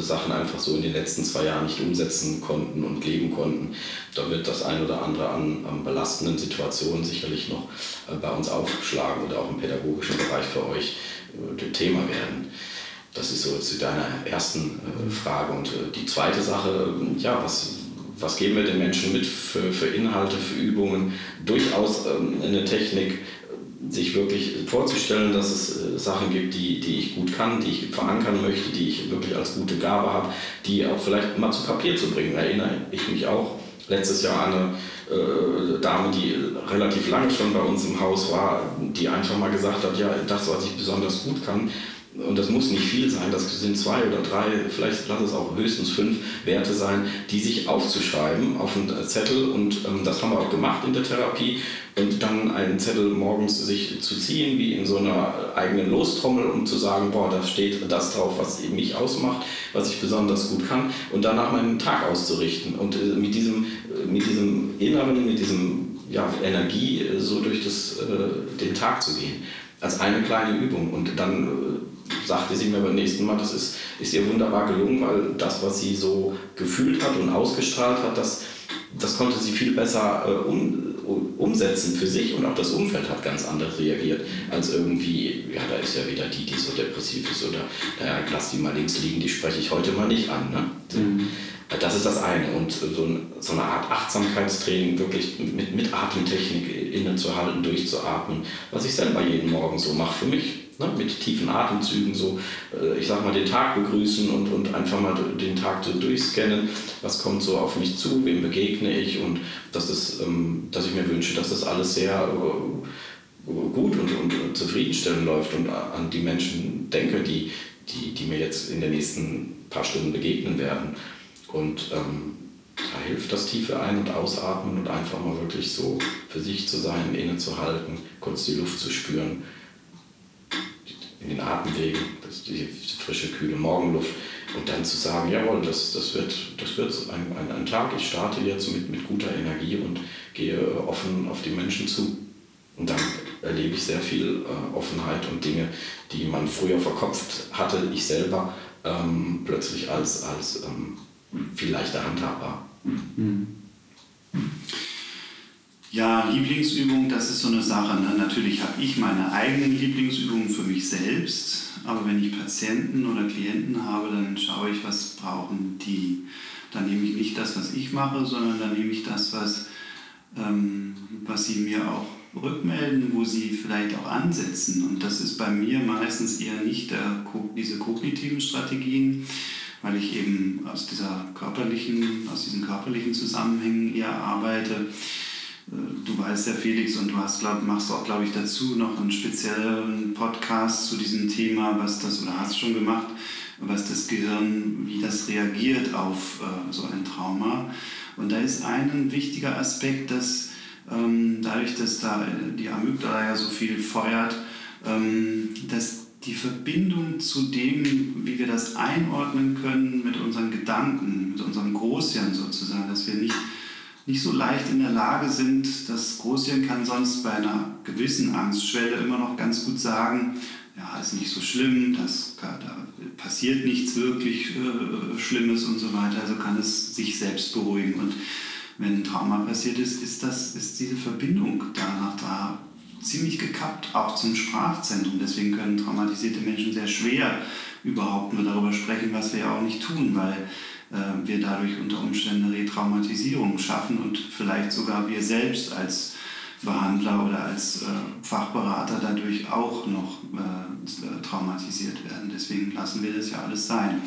Sachen einfach so in den letzten zwei Jahren nicht umsetzen konnten und leben konnten. Da wird das ein oder andere an, an belastenden Situationen sicherlich noch äh, bei uns aufschlagen oder auch im pädagogischen Bereich für euch äh, Thema werden. Das ist so zu deiner ersten äh, Frage. Und äh, die zweite Sache, ja, was, was geben wir den Menschen mit für, für Inhalte, für Übungen? Durchaus ähm, eine Technik, sich wirklich vorzustellen, dass es äh, Sachen gibt, die, die ich gut kann, die ich verankern möchte, die ich wirklich als gute Gabe habe, die auch vielleicht mal zu Papier zu bringen. Erinnere ich mich auch letztes Jahr an eine äh, Dame, die relativ lange schon bei uns im Haus war, die einfach mal gesagt hat, ja, das, was ich besonders gut kann, und das muss nicht viel sein, das sind zwei oder drei, vielleicht lass es auch höchstens fünf Werte sein, die sich aufzuschreiben auf einen Zettel. Und ähm, das haben wir auch gemacht in der Therapie. Und dann einen Zettel morgens sich zu ziehen, wie in so einer eigenen Lostrommel, um zu sagen, boah, da steht das drauf, was mich ausmacht, was ich besonders gut kann. Und danach meinen Tag auszurichten. Und äh, mit diesem, äh, mit diesem Inneren, mit diesem ja, Energie äh, so durch das, äh, den Tag zu gehen. Als eine kleine Übung. Und dann äh, sagte sie mir beim nächsten Mal, das ist, ist ihr wunderbar gelungen, weil das, was sie so gefühlt hat und ausgestrahlt hat, das, das konnte sie viel besser äh, um, umsetzen für sich und auch das Umfeld hat ganz anders reagiert als irgendwie, ja, da ist ja wieder die, die so depressiv ist oder naja, lass die mal links liegen, die spreche ich heute mal nicht an. Ne? Mhm. Das ist das eine. Und so, so eine Art Achtsamkeitstraining, wirklich mit, mit Atemtechnik innezuhalten, durchzuatmen, was ich selber jeden Morgen so mache für mich ne, mit tiefen Atemzügen so, äh, ich sag mal, den Tag begrüßen und, und einfach mal den Tag so durchscannen, was kommt so auf mich zu, wem begegne ich? Und dass, das, ähm, dass ich mir wünsche, dass das alles sehr äh, gut und, und zufriedenstellend läuft und an die Menschen denke, die, die, die mir jetzt in den nächsten paar Stunden begegnen werden. Und ähm, da hilft das tiefe Ein- und Ausatmen und einfach mal wirklich so für sich zu sein, innezuhalten, kurz die Luft zu spüren in den Atemwegen, das, die frische, kühle Morgenluft und dann zu sagen, jawohl, das, das wird, das wird ein, ein, ein Tag, ich starte jetzt mit, mit guter Energie und gehe offen auf die Menschen zu. Und dann erlebe ich sehr viel äh, Offenheit und Dinge, die man früher verkopft hatte, ich selber ähm, plötzlich als, als ähm, viel leichter handhabbar. Mhm. Ja, Lieblingsübung, das ist so eine Sache. Ne? Natürlich habe ich meine eigenen Lieblingsübungen für mich selbst, aber wenn ich Patienten oder Klienten habe, dann schaue ich, was brauchen die. Dann nehme ich nicht das, was ich mache, sondern dann nehme ich das, was, ähm, was sie mir auch rückmelden, wo sie vielleicht auch ansetzen. Und das ist bei mir meistens eher nicht der, diese kognitiven Strategien, weil ich eben aus, dieser körperlichen, aus diesen körperlichen Zusammenhängen eher arbeite Du weißt ja, Felix, und du hast, glaub, machst auch, glaube ich, dazu noch einen speziellen Podcast zu diesem Thema, was das, oder hast schon gemacht, was das Gehirn, wie das reagiert auf äh, so ein Trauma. Und da ist ein wichtiger Aspekt, dass ähm, dadurch, dass da die Amygdala ja so viel feuert, ähm, dass die Verbindung zu dem, wie wir das einordnen können mit unseren Gedanken, mit unserem Großhirn sozusagen, dass wir nicht nicht so leicht in der Lage sind. Das Großhirn kann sonst bei einer gewissen Angstschwelle immer noch ganz gut sagen, ja, ist nicht so schlimm, das, da passiert nichts wirklich äh, Schlimmes und so weiter. Also kann es sich selbst beruhigen. Und wenn ein Trauma passiert ist, ist, das, ist diese Verbindung danach da ziemlich gekappt, auch zum Sprachzentrum. Deswegen können traumatisierte Menschen sehr schwer überhaupt nur darüber sprechen, was wir ja auch nicht tun, weil äh, wir dadurch unter Umständen Retraumatisierung schaffen und vielleicht sogar wir selbst als Behandler oder als äh, Fachberater dadurch auch noch äh, traumatisiert werden. Deswegen lassen wir das ja alles sein.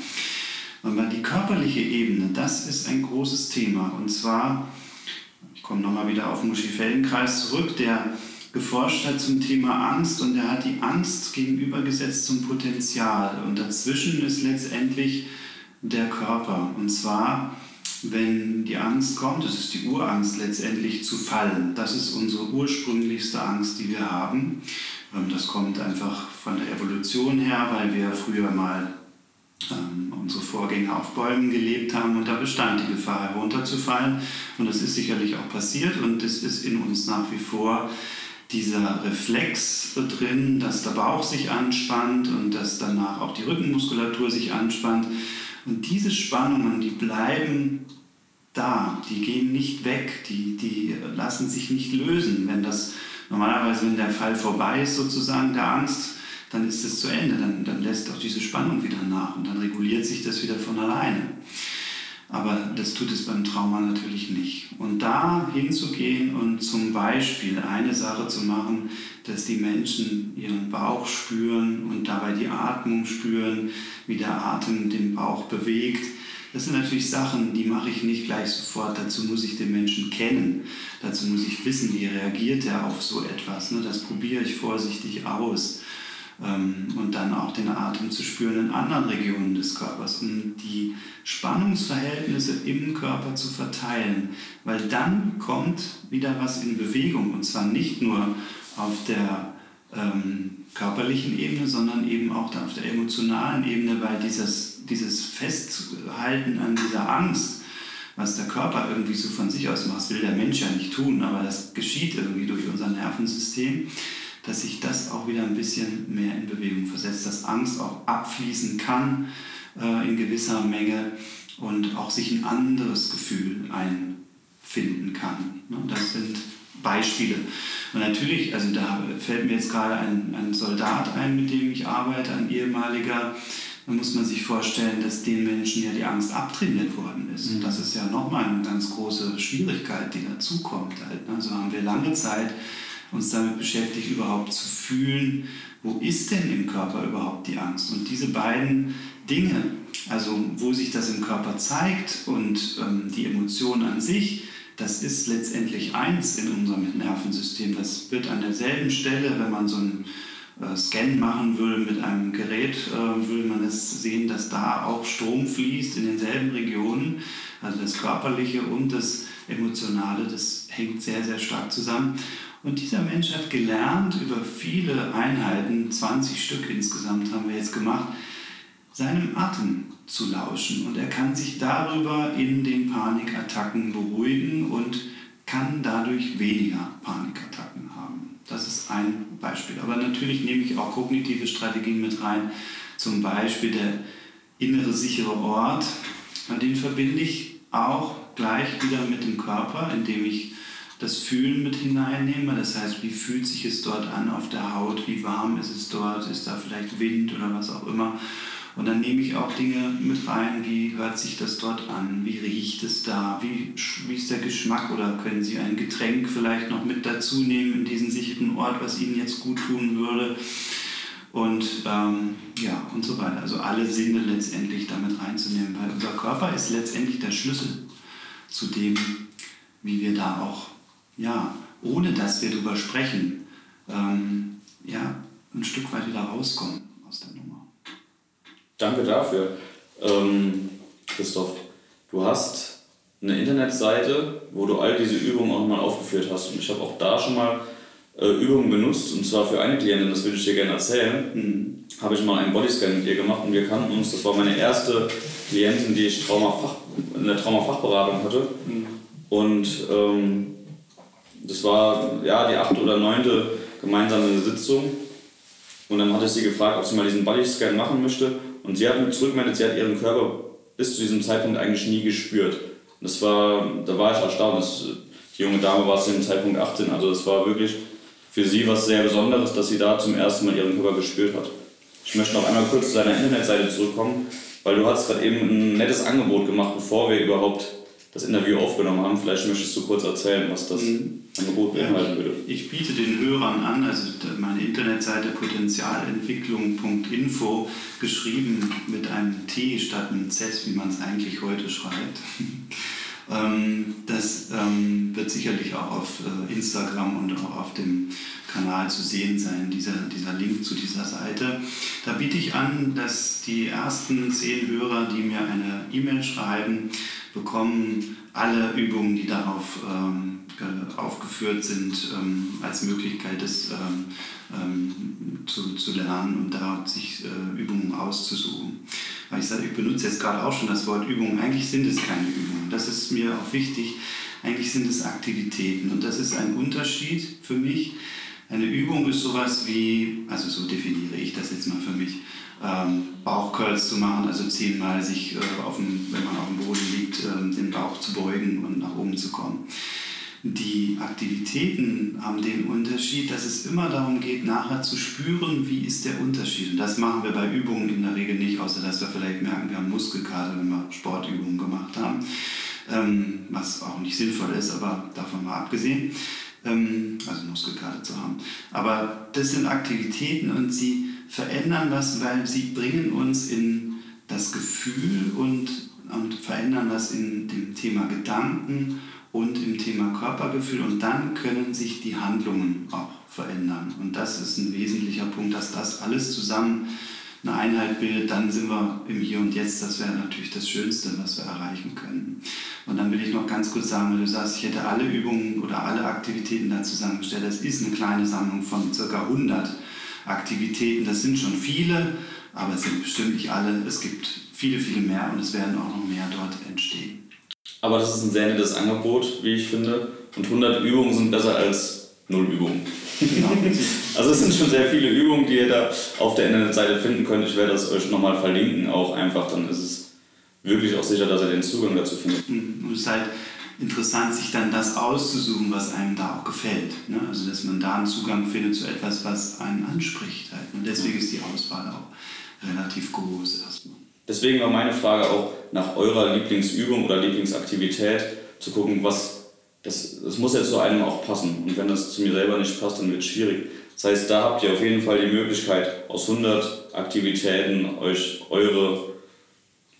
Aber die körperliche Ebene, das ist ein großes Thema. Und zwar, ich komme nochmal wieder auf Muschi Feldenkreis zurück, der geforscht hat zum Thema Angst und der hat die Angst gegenübergesetzt zum Potenzial. Und dazwischen ist letztendlich der Körper. Und zwar, wenn die Angst kommt, das ist die Urangst letztendlich zu fallen. Das ist unsere ursprünglichste Angst, die wir haben. Ähm, das kommt einfach von der Evolution her, weil wir früher mal ähm, unsere Vorgänger auf Bäumen gelebt haben und da bestand die Gefahr herunterzufallen. Und das ist sicherlich auch passiert und es ist in uns nach wie vor dieser Reflex drin, dass der Bauch sich anspannt und dass danach auch die Rückenmuskulatur sich anspannt. Und diese Spannungen, die bleiben da, die gehen nicht weg, die, die lassen sich nicht lösen. Wenn das normalerweise, wenn der Fall vorbei ist, sozusagen der Angst, dann ist es zu Ende, dann, dann lässt auch diese Spannung wieder nach und dann reguliert sich das wieder von alleine. Aber das tut es beim Trauma natürlich nicht. Und da hinzugehen und zum Beispiel eine Sache zu machen, dass die Menschen ihren Bauch spüren und dabei die Atmung spüren, wie der Atem den Bauch bewegt. Das sind natürlich Sachen, die mache ich nicht gleich sofort. Dazu muss ich den Menschen kennen. Dazu muss ich wissen, wie reagiert er auf so etwas. Ne? Das probiere ich vorsichtig aus. Ähm, und dann auch den Atem zu spüren in anderen Regionen des Körpers, um die Spannungsverhältnisse im Körper zu verteilen, weil dann kommt wieder was in Bewegung und zwar nicht nur auf der ähm, körperlichen Ebene, sondern eben auch auf der emotionalen Ebene, weil dieses, dieses Festhalten an dieser Angst, was der Körper irgendwie so von sich aus macht, will der Mensch ja nicht tun, aber das geschieht irgendwie durch unser Nervensystem dass sich das auch wieder ein bisschen mehr in Bewegung versetzt, dass Angst auch abfließen kann äh, in gewisser Menge und auch sich ein anderes Gefühl einfinden kann. Ne? Das sind Beispiele. Und natürlich, also da fällt mir jetzt gerade ein, ein Soldat ein, mit dem ich arbeite, ein ehemaliger, da muss man sich vorstellen, dass den Menschen ja die Angst abtrainiert worden ist. Mhm. Das ist ja nochmal eine ganz große Schwierigkeit, die dazukommt. Halt. Also haben wir lange Zeit uns damit beschäftigt, überhaupt zu fühlen, wo ist denn im Körper überhaupt die Angst? Und diese beiden Dinge, also wo sich das im Körper zeigt und ähm, die Emotion an sich, das ist letztendlich eins in unserem Nervensystem. Das wird an derselben Stelle, wenn man so einen äh, Scan machen will mit einem Gerät, äh, will man es sehen, dass da auch Strom fließt in denselben Regionen. Also das Körperliche und das Emotionale, das hängt sehr, sehr stark zusammen. Und dieser Mensch hat gelernt, über viele Einheiten, 20 Stück insgesamt haben wir jetzt gemacht, seinem Atem zu lauschen. Und er kann sich darüber in den Panikattacken beruhigen und kann dadurch weniger Panikattacken haben. Das ist ein Beispiel. Aber natürlich nehme ich auch kognitive Strategien mit rein. Zum Beispiel der innere sichere Ort. Den verbinde ich auch gleich wieder mit dem Körper, indem ich das Fühlen mit hineinnehme. Das heißt, wie fühlt sich es dort an auf der Haut? Wie warm ist es dort? Ist da vielleicht Wind oder was auch immer? Und dann nehme ich auch Dinge mit rein, wie hört sich das dort an? Wie riecht es da? Wie, wie ist der Geschmack? Oder können Sie ein Getränk vielleicht noch mit dazu nehmen in diesen sicheren Ort, was Ihnen jetzt gut tun würde? Und ähm, ja, und so weiter. Also alle Sinne letztendlich damit reinzunehmen, weil unser Körper ist letztendlich der Schlüssel zu dem, wie wir da auch ja, ohne dass wir darüber sprechen, ähm, ja, ein Stück weit wieder rauskommen aus der Nummer. Danke dafür. Ähm, Christoph, du hast eine Internetseite, wo du all diese Übungen auch mal aufgeführt hast. Und ich habe auch da schon mal äh, Übungen benutzt, und zwar für eine Klientin, das würde ich dir gerne erzählen. Mhm. Habe ich mal einen Bodyscan mit ihr gemacht und wir kannten uns. Das war meine erste Klientin, die ich Traumafach, in der Traumafachberatung hatte. Mhm. Und ähm, das war ja die achte oder neunte gemeinsame Sitzung. Und dann hatte ich sie gefragt, ob sie mal diesen Bodyscan machen möchte. Und sie hat mir zurückgemeldet, sie hat ihren Körper bis zu diesem Zeitpunkt eigentlich nie gespürt. Das war, da war ich erstaunt. Das, die junge Dame war zu dem Zeitpunkt 18. Also das war wirklich für sie was sehr Besonderes, dass sie da zum ersten Mal ihren Körper gespürt hat. Ich möchte noch einmal kurz zu deiner Internetseite zurückkommen, weil du hast gerade eben ein nettes Angebot gemacht, bevor wir überhaupt das Interview aufgenommen haben. Vielleicht möchtest du kurz erzählen, was das mhm. Angebot beinhalten würde. Ich biete den Hörern an, also meine Internetseite potenzialentwicklung.info, geschrieben mit einem T statt einem Z, wie man es eigentlich heute schreibt. Ähm, das ähm, wird sicherlich auch auf äh, Instagram und auch auf dem Kanal zu sehen sein, dieser, dieser Link zu dieser Seite. Da biete ich an, dass die ersten zehn Hörer, die mir eine E-Mail schreiben, bekommen alle Übungen, die darauf ähm, aufgeführt sind, ähm, als Möglichkeit, das ähm, ähm, zu, zu lernen und da sich äh, Übungen auszusuchen. Weil ich sage, ich benutze jetzt gerade auch schon das Wort Übungen. Eigentlich sind es keine Übungen. Das ist mir auch wichtig. Eigentlich sind es Aktivitäten. Und das ist ein Unterschied für mich. Eine Übung ist sowas wie, also so definiere ich das jetzt mal für mich. ähm, Bauchcurls zu machen, also zehnmal sich, äh, auf dem, wenn man auf dem Boden liegt, äh, den Bauch zu beugen und nach oben zu kommen. Die Aktivitäten haben den Unterschied, dass es immer darum geht, nachher zu spüren, wie ist der Unterschied. Und das machen wir bei Übungen in der Regel nicht, außer dass wir vielleicht merken, wir haben Muskelkater, wenn wir Sportübungen gemacht haben, ähm, was auch nicht sinnvoll ist, aber davon mal abgesehen, ähm, also Muskelkater zu haben. Aber das sind Aktivitäten und sie verändern was, weil sie bringen uns in das Gefühl und, und verändern was in dem Thema Gedanken und im Thema Körpergefühl und dann können sich die Handlungen auch verändern. Und das ist ein wesentlicher Punkt, dass das alles zusammen eine Einheit bildet, dann sind wir im Hier und Jetzt. Das wäre natürlich das Schönste, was wir erreichen können. Und dann will ich noch ganz kurz sagen, wenn du sagst, ich hätte alle Übungen oder alle Aktivitäten da zusammengestellt, das ist eine kleine Sammlung von ca. 100 Aktivitäten. Das sind schon viele, aber es sind bestimmt nicht alle. Es gibt viele, viele mehr und es werden auch noch mehr dort entstehen. Aber das ist ein sehr nettes Angebot, wie ich finde. Und 100 Übungen sind besser als 0 Übungen. *laughs* Also es sind schon sehr viele Übungen, die ihr da auf der Internetseite finden könnt. Ich werde das euch nochmal verlinken, auch einfach, dann ist es wirklich auch sicher, dass ihr den Zugang dazu findet. Mhm. Und es ist halt interessant, sich dann das auszusuchen, was einem da auch gefällt. Ne? Also dass man da einen Zugang findet zu etwas, was einen anspricht. Halt. Und deswegen ist die Auswahl auch relativ groß erstmal. Deswegen war meine Frage auch nach eurer Lieblingsübung oder Lieblingsaktivität zu gucken, was das, das muss ja zu einem auch passen. Und wenn das zu mir selber nicht passt, dann wird es schwierig. Das heißt, da habt ihr auf jeden Fall die Möglichkeit, aus 100 Aktivitäten euch eure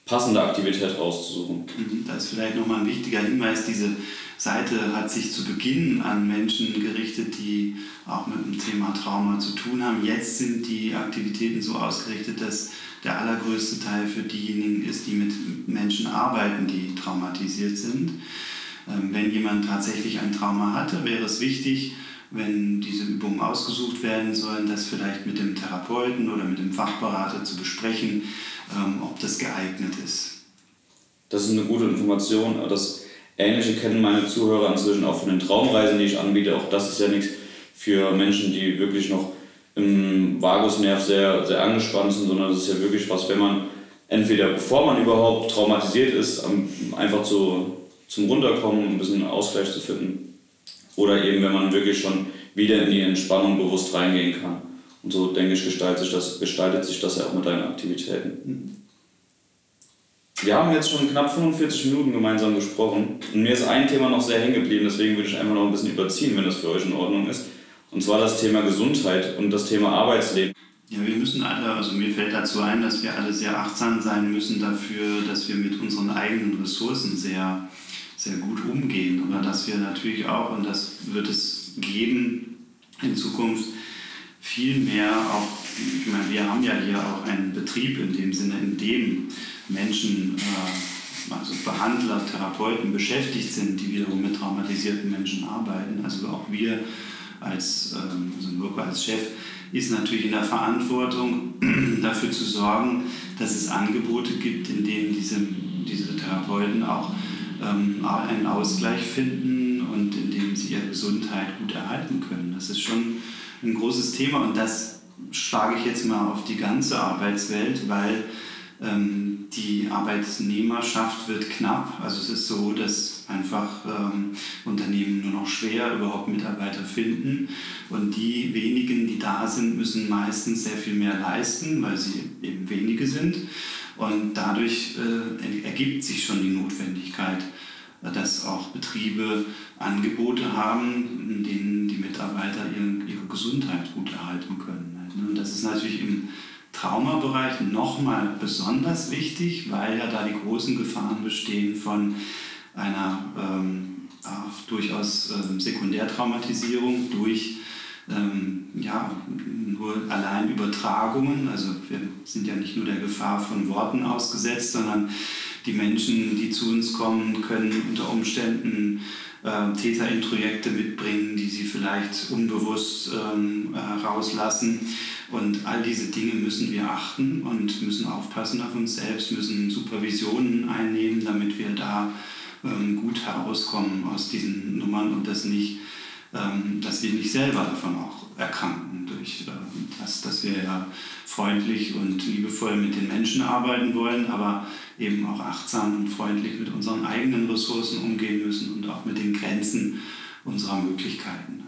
passende Aktivität rauszusuchen. Mhm, da ist vielleicht nochmal ein wichtiger Hinweis, diese Seite hat sich zu Beginn an Menschen gerichtet, die auch mit dem Thema Trauma zu tun haben. Jetzt sind die Aktivitäten so ausgerichtet, dass der allergrößte Teil für diejenigen ist, die mit Menschen arbeiten, die traumatisiert sind. Ähm, wenn jemand tatsächlich ein Trauma hatte, wäre es wichtig, wenn diese Übungen ausgesucht werden sollen, das vielleicht mit dem Therapeuten oder mit dem Fachberater zu besprechen, ähm, ob das geeignet ist. Das ist eine gute Information. Das Ähnliche kennen meine Zuhörer inzwischen auch von den Traumreisen, die ich anbiete. Auch das ist ja nichts für Menschen, die wirklich noch im Vagusnerv sehr, sehr angespannt sind, sondern das ist ja wirklich was, wenn man entweder bevor man überhaupt traumatisiert ist, einfach zu, zum Runterkommen, ein bisschen Ausgleich zu finden. Oder eben, wenn man wirklich schon wieder in die Entspannung bewusst reingehen kann. Und so, denke ich, gestaltet sich das, gestaltet sich das ja auch mit deinen Aktivitäten. Wir haben jetzt schon knapp 45 Minuten gemeinsam gesprochen und mir ist ein Thema noch sehr hängen geblieben, deswegen würde ich einfach noch ein bisschen überziehen, wenn das für euch in Ordnung ist. Und zwar das Thema Gesundheit und das Thema Arbeitsleben. Ja, wir müssen alle, also mir fällt dazu ein, dass wir alle sehr achtsam sein müssen dafür, dass wir mit unseren eigenen Ressourcen sehr, sehr gut umgehen. Aber dass wir natürlich auch, und das wird es geben in Zukunft, viel mehr auch, ich meine, wir haben ja hier auch einen Betrieb in dem Sinne, in dem Menschen, äh, also Behandler, Therapeuten beschäftigt sind, die wiederum mit traumatisierten Menschen arbeiten. Also auch wir als, ähm, also Mirko als Chef ist natürlich in der Verantwortung, *clears throat* dafür zu sorgen, dass es Angebote gibt, in denen diese, diese Therapeuten auch ähm, einen Ausgleich finden und in dem sie ihre Gesundheit gut erhalten können. Das ist schon ein großes Thema und das schlage ich jetzt mal auf die ganze Arbeitswelt, weil ähm, die Arbeitnehmerschaft wird knapp. Also es ist so, dass einfach ähm, Unternehmen nur noch schwer überhaupt Mitarbeiter finden und die wenigen, die da sind, müssen meistens sehr viel mehr leisten, weil sie eben wenige sind und dadurch äh, ergibt sich schon die Notwendigkeit, dass auch Betriebe Angebote haben, in denen die Mitarbeiter ihre, ihre Gesundheit gut erhalten können. Und das ist natürlich im Traumabereich nochmal besonders wichtig, weil ja da die großen Gefahren bestehen von einer ähm, durchaus ähm, Sekundärtraumatisierung durch ähm, ja, nur allein Übertragungen. Also wir sind ja nicht nur der Gefahr von Worten ausgesetzt, sondern die Menschen, die zu uns kommen, können unter Umständen äh, Täterintrojekte mitbringen, die sie vielleicht unbewusst ähm, äh, rauslassen. Und all diese Dinge müssen wir achten und müssen aufpassen auf uns selbst, müssen Supervisionen einnehmen, damit wir da ähm, gut herauskommen aus diesen Nummern und das nicht ähm, dass wir nicht selber davon auch erkranken, durch das, dass wir ja freundlich und liebevoll mit den Menschen arbeiten wollen, aber eben auch achtsam und freundlich mit unseren eigenen Ressourcen umgehen müssen und auch mit den Grenzen unserer Möglichkeiten.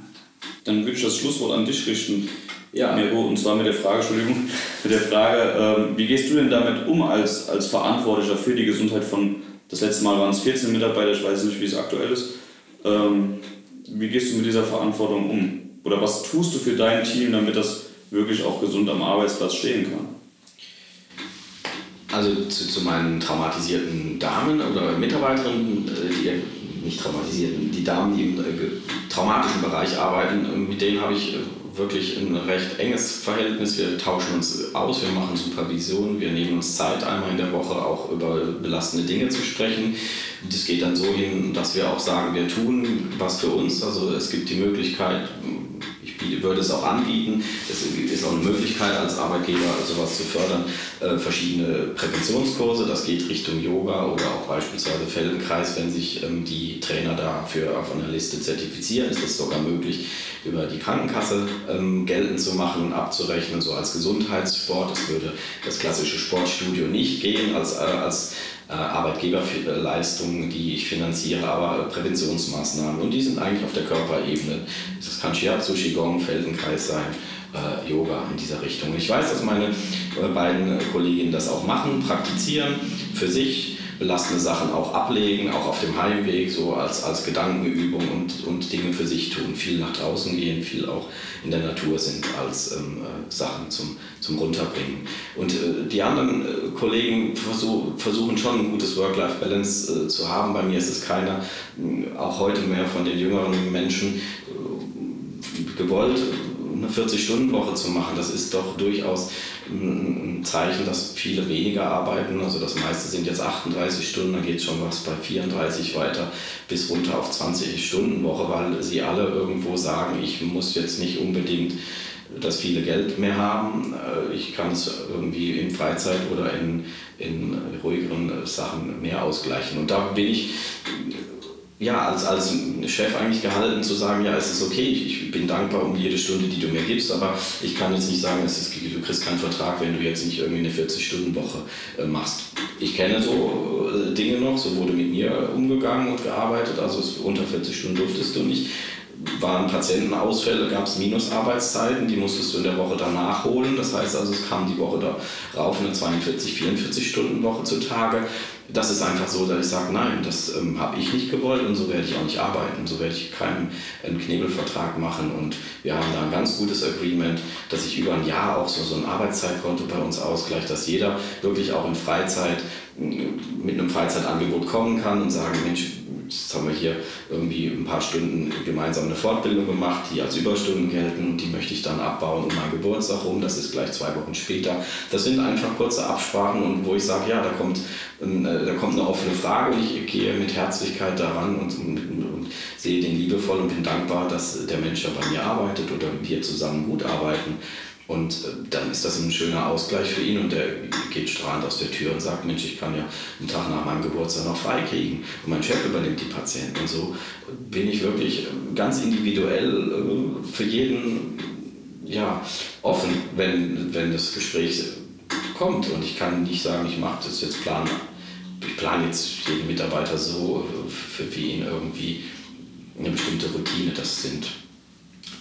Dann würde ich das Schlusswort an dich richten, ja. Miro, und zwar mit der Frage, Entschuldigung, mit der Frage, ähm, wie gehst du denn damit um als, als Verantwortlicher für die Gesundheit von, das letzte Mal waren es 14 Mitarbeiter, ich weiß nicht, wie es aktuell ist. Ähm, wie gehst du mit dieser Verantwortung um? Oder was tust du für dein Team, damit das wirklich auch gesund am Arbeitsplatz stehen kann? Also zu, zu meinen traumatisierten Damen oder Mitarbeiterinnen, äh, die nicht traumatisierten, die Damen, die im äh, traumatischen Bereich arbeiten, äh, mit denen habe ich wirklich ein recht enges Verhältnis. Wir tauschen uns aus, wir machen Supervision, wir nehmen uns Zeit, einmal in der Woche auch über belastende Dinge zu sprechen. Das geht dann so hin, dass wir auch sagen, wir tun was für uns. Also es gibt die Möglichkeit, ich würde es auch anbieten. Es ist auch eine Möglichkeit als Arbeitgeber, sowas zu fördern. Äh, verschiedene Präventionskurse, das geht Richtung Yoga oder auch beispielsweise Feldenkreis, wenn sich ähm, die Trainer dafür auf einer Liste zertifizieren, ist es sogar möglich, über die Krankenkasse ähm, geltend zu machen und abzurechnen, so als Gesundheitssport. Das würde das klassische Sportstudio nicht gehen als, äh, als Arbeitgeberleistungen, die ich finanziere, aber Präventionsmaßnahmen. Und die sind eigentlich auf der Körperebene. Das kann Shiatsu, Qigong, Feldenkreis sein, äh, Yoga in dieser Richtung. Ich weiß, dass meine äh, beiden Kolleginnen das auch machen, praktizieren für sich belastende Sachen auch ablegen, auch auf dem Heimweg, so als, als Gedankenübung und, und Dinge für sich tun. Viel nach draußen gehen, viel auch in der Natur sind als ähm, äh, Sachen zum, zum Runterbringen. Und äh, die anderen äh, Kollegen versuch, versuchen schon ein gutes Work-Life-Balance äh, zu haben. Bei mir ist es keiner, auch heute mehr von den jüngeren Menschen, äh, gewollt, eine 40-Stunden-Woche zu machen. Das ist doch durchaus ein Zeichen, dass viele weniger arbeiten. Also das meiste sind jetzt 38 Stunden, dann geht schon was bei 34 weiter bis runter auf 20 Stunden Woche, weil sie alle irgendwo sagen, ich muss jetzt nicht unbedingt das viele Geld mehr haben. Äh, ich kann es irgendwie in Freizeit oder in, in ruhigeren Sachen mehr ausgleichen. Und da bin ich ja, als, als Chef eigentlich gehalten zu sagen, ja, es ist okay, ich, bin dankbar um jede Stunde, die du mir gibst, aber ich kann jetzt nicht sagen, es ist, du kriegst keinen Vertrag, wenn du jetzt nicht irgendwie eine 40-Stunden-Woche äh, machst. Ich kenne so äh, Dinge noch, so wurde mit mir umgegangen und gearbeitet, also unter 40 Stunden durftest du nicht. Waren Patientenausfälle, gab es Minusarbeitszeiten, die musstest du in der Woche danach holen. Das heißt also, es kam die Woche darauf eine 42, 44 Stunden Woche zutage das ist einfach so, dass ich sage, nein, das ähm, habe ich nicht gewollt und so werde ich auch nicht arbeiten. So werde ich keinen einen Knebelvertrag machen und wir haben da ein ganz gutes Agreement, dass ich über ein Jahr auch so, so ein Arbeitszeitkonto bei uns ausgleicht, dass jeder wirklich auch in Freizeit mit einem Freizeitangebot kommen kann und sagen, Mensch, Jetzt haben wir hier irgendwie ein paar Stunden gemeinsam eine Fortbildung gemacht, die als Überstunden gelten und die möchte ich dann abbauen um meinen Geburtstag rum. Das ist gleich zwei Wochen später. Das sind einfach kurze Absprachen und wo ich sage, ja, da kommt, äh, da kommt eine offene Frage und ich gehe mit Herzlichkeit daran und, und, und sehe den liebevoll und bin dankbar, dass der Mensch ja bei mir arbeitet oder wir zusammen gut arbeiten. Und äh, dann ist das ein schöner Ausgleich für ihn und der geht strahlend aus der Tür und sagt, Mensch, ich kann ja einen Tag nach meinem Geburtstag noch frei kriegen. Und mein Chef übernimmt die Patienten. Und so bin ich wirklich ganz individuell äh, für jeden ja, offen, wenn, wenn das Gespräch kommt. Und ich kann nicht sagen, ich mache das jetzt plan. Ich plane jetzt jeden Mitarbeiter so, für, für ihn irgendwie eine bestimmte Routine. Das sind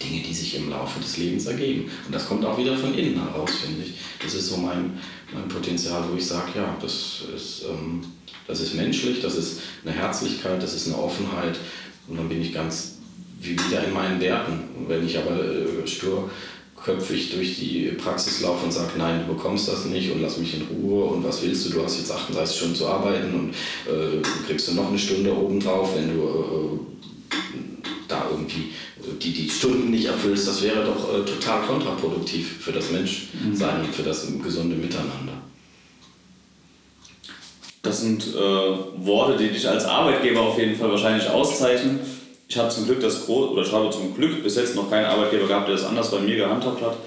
Dinge, die sich im Laufe des Lebens ergeben. Und das kommt auch wieder von innen heraus, finde ich. Das ist so mein, mein Potenzial, wo ich sage, ja, das ist, ähm, das ist menschlich, das ist eine Herzlichkeit, das ist eine Offenheit. Und dann bin ich ganz wie wieder in meinen Werten. Und wenn ich aber äh, sturköpfig durch die Praxis laufe und sage, nein, du bekommst das nicht und lass mich in Ruhe und was willst du, du hast jetzt 38 Stunden zu arbeiten und äh, kriegst du noch eine Stunde obendrauf, wenn du äh, irgendwie die, die Stunden nicht erfüllst, das wäre doch äh, total kontraproduktiv für das Menschsein mhm. und für das gesunde Miteinander. Das sind äh, Worte, die dich als Arbeitgeber auf jeden Fall wahrscheinlich auszeichnen. Ich habe zum Glück das Gro oder ich habe zum Glück bis jetzt noch keinen Arbeitgeber gehabt, der das anders bei mir gehandhabt hat.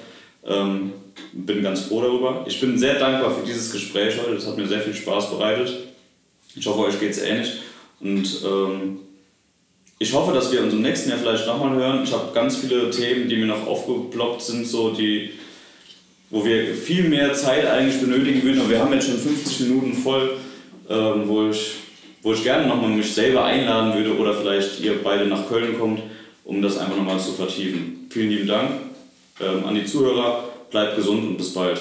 Ähm, bin ganz froh darüber. Ich bin sehr dankbar für dieses Gespräch heute. Das hat mir sehr viel Spaß bereitet. Ich hoffe, euch geht es ähnlich. Und ähm, ich hoffe, dass wir uns im nächsten Jahr vielleicht nochmal hören. Ich habe ganz viele Themen, die mir noch aufgeploppt sind, so die, wo wir viel mehr Zeit eigentlich benötigen würden. Und wir haben jetzt schon 50 Minuten voll, ähm, wo, ich, wo ich gerne nochmal mich selber einladen würde oder vielleicht ihr beide nach Köln kommt, um das einfach nochmal zu vertiefen. Vielen lieben Dank ähm, an die Zuhörer. Bleibt gesund und bis bald.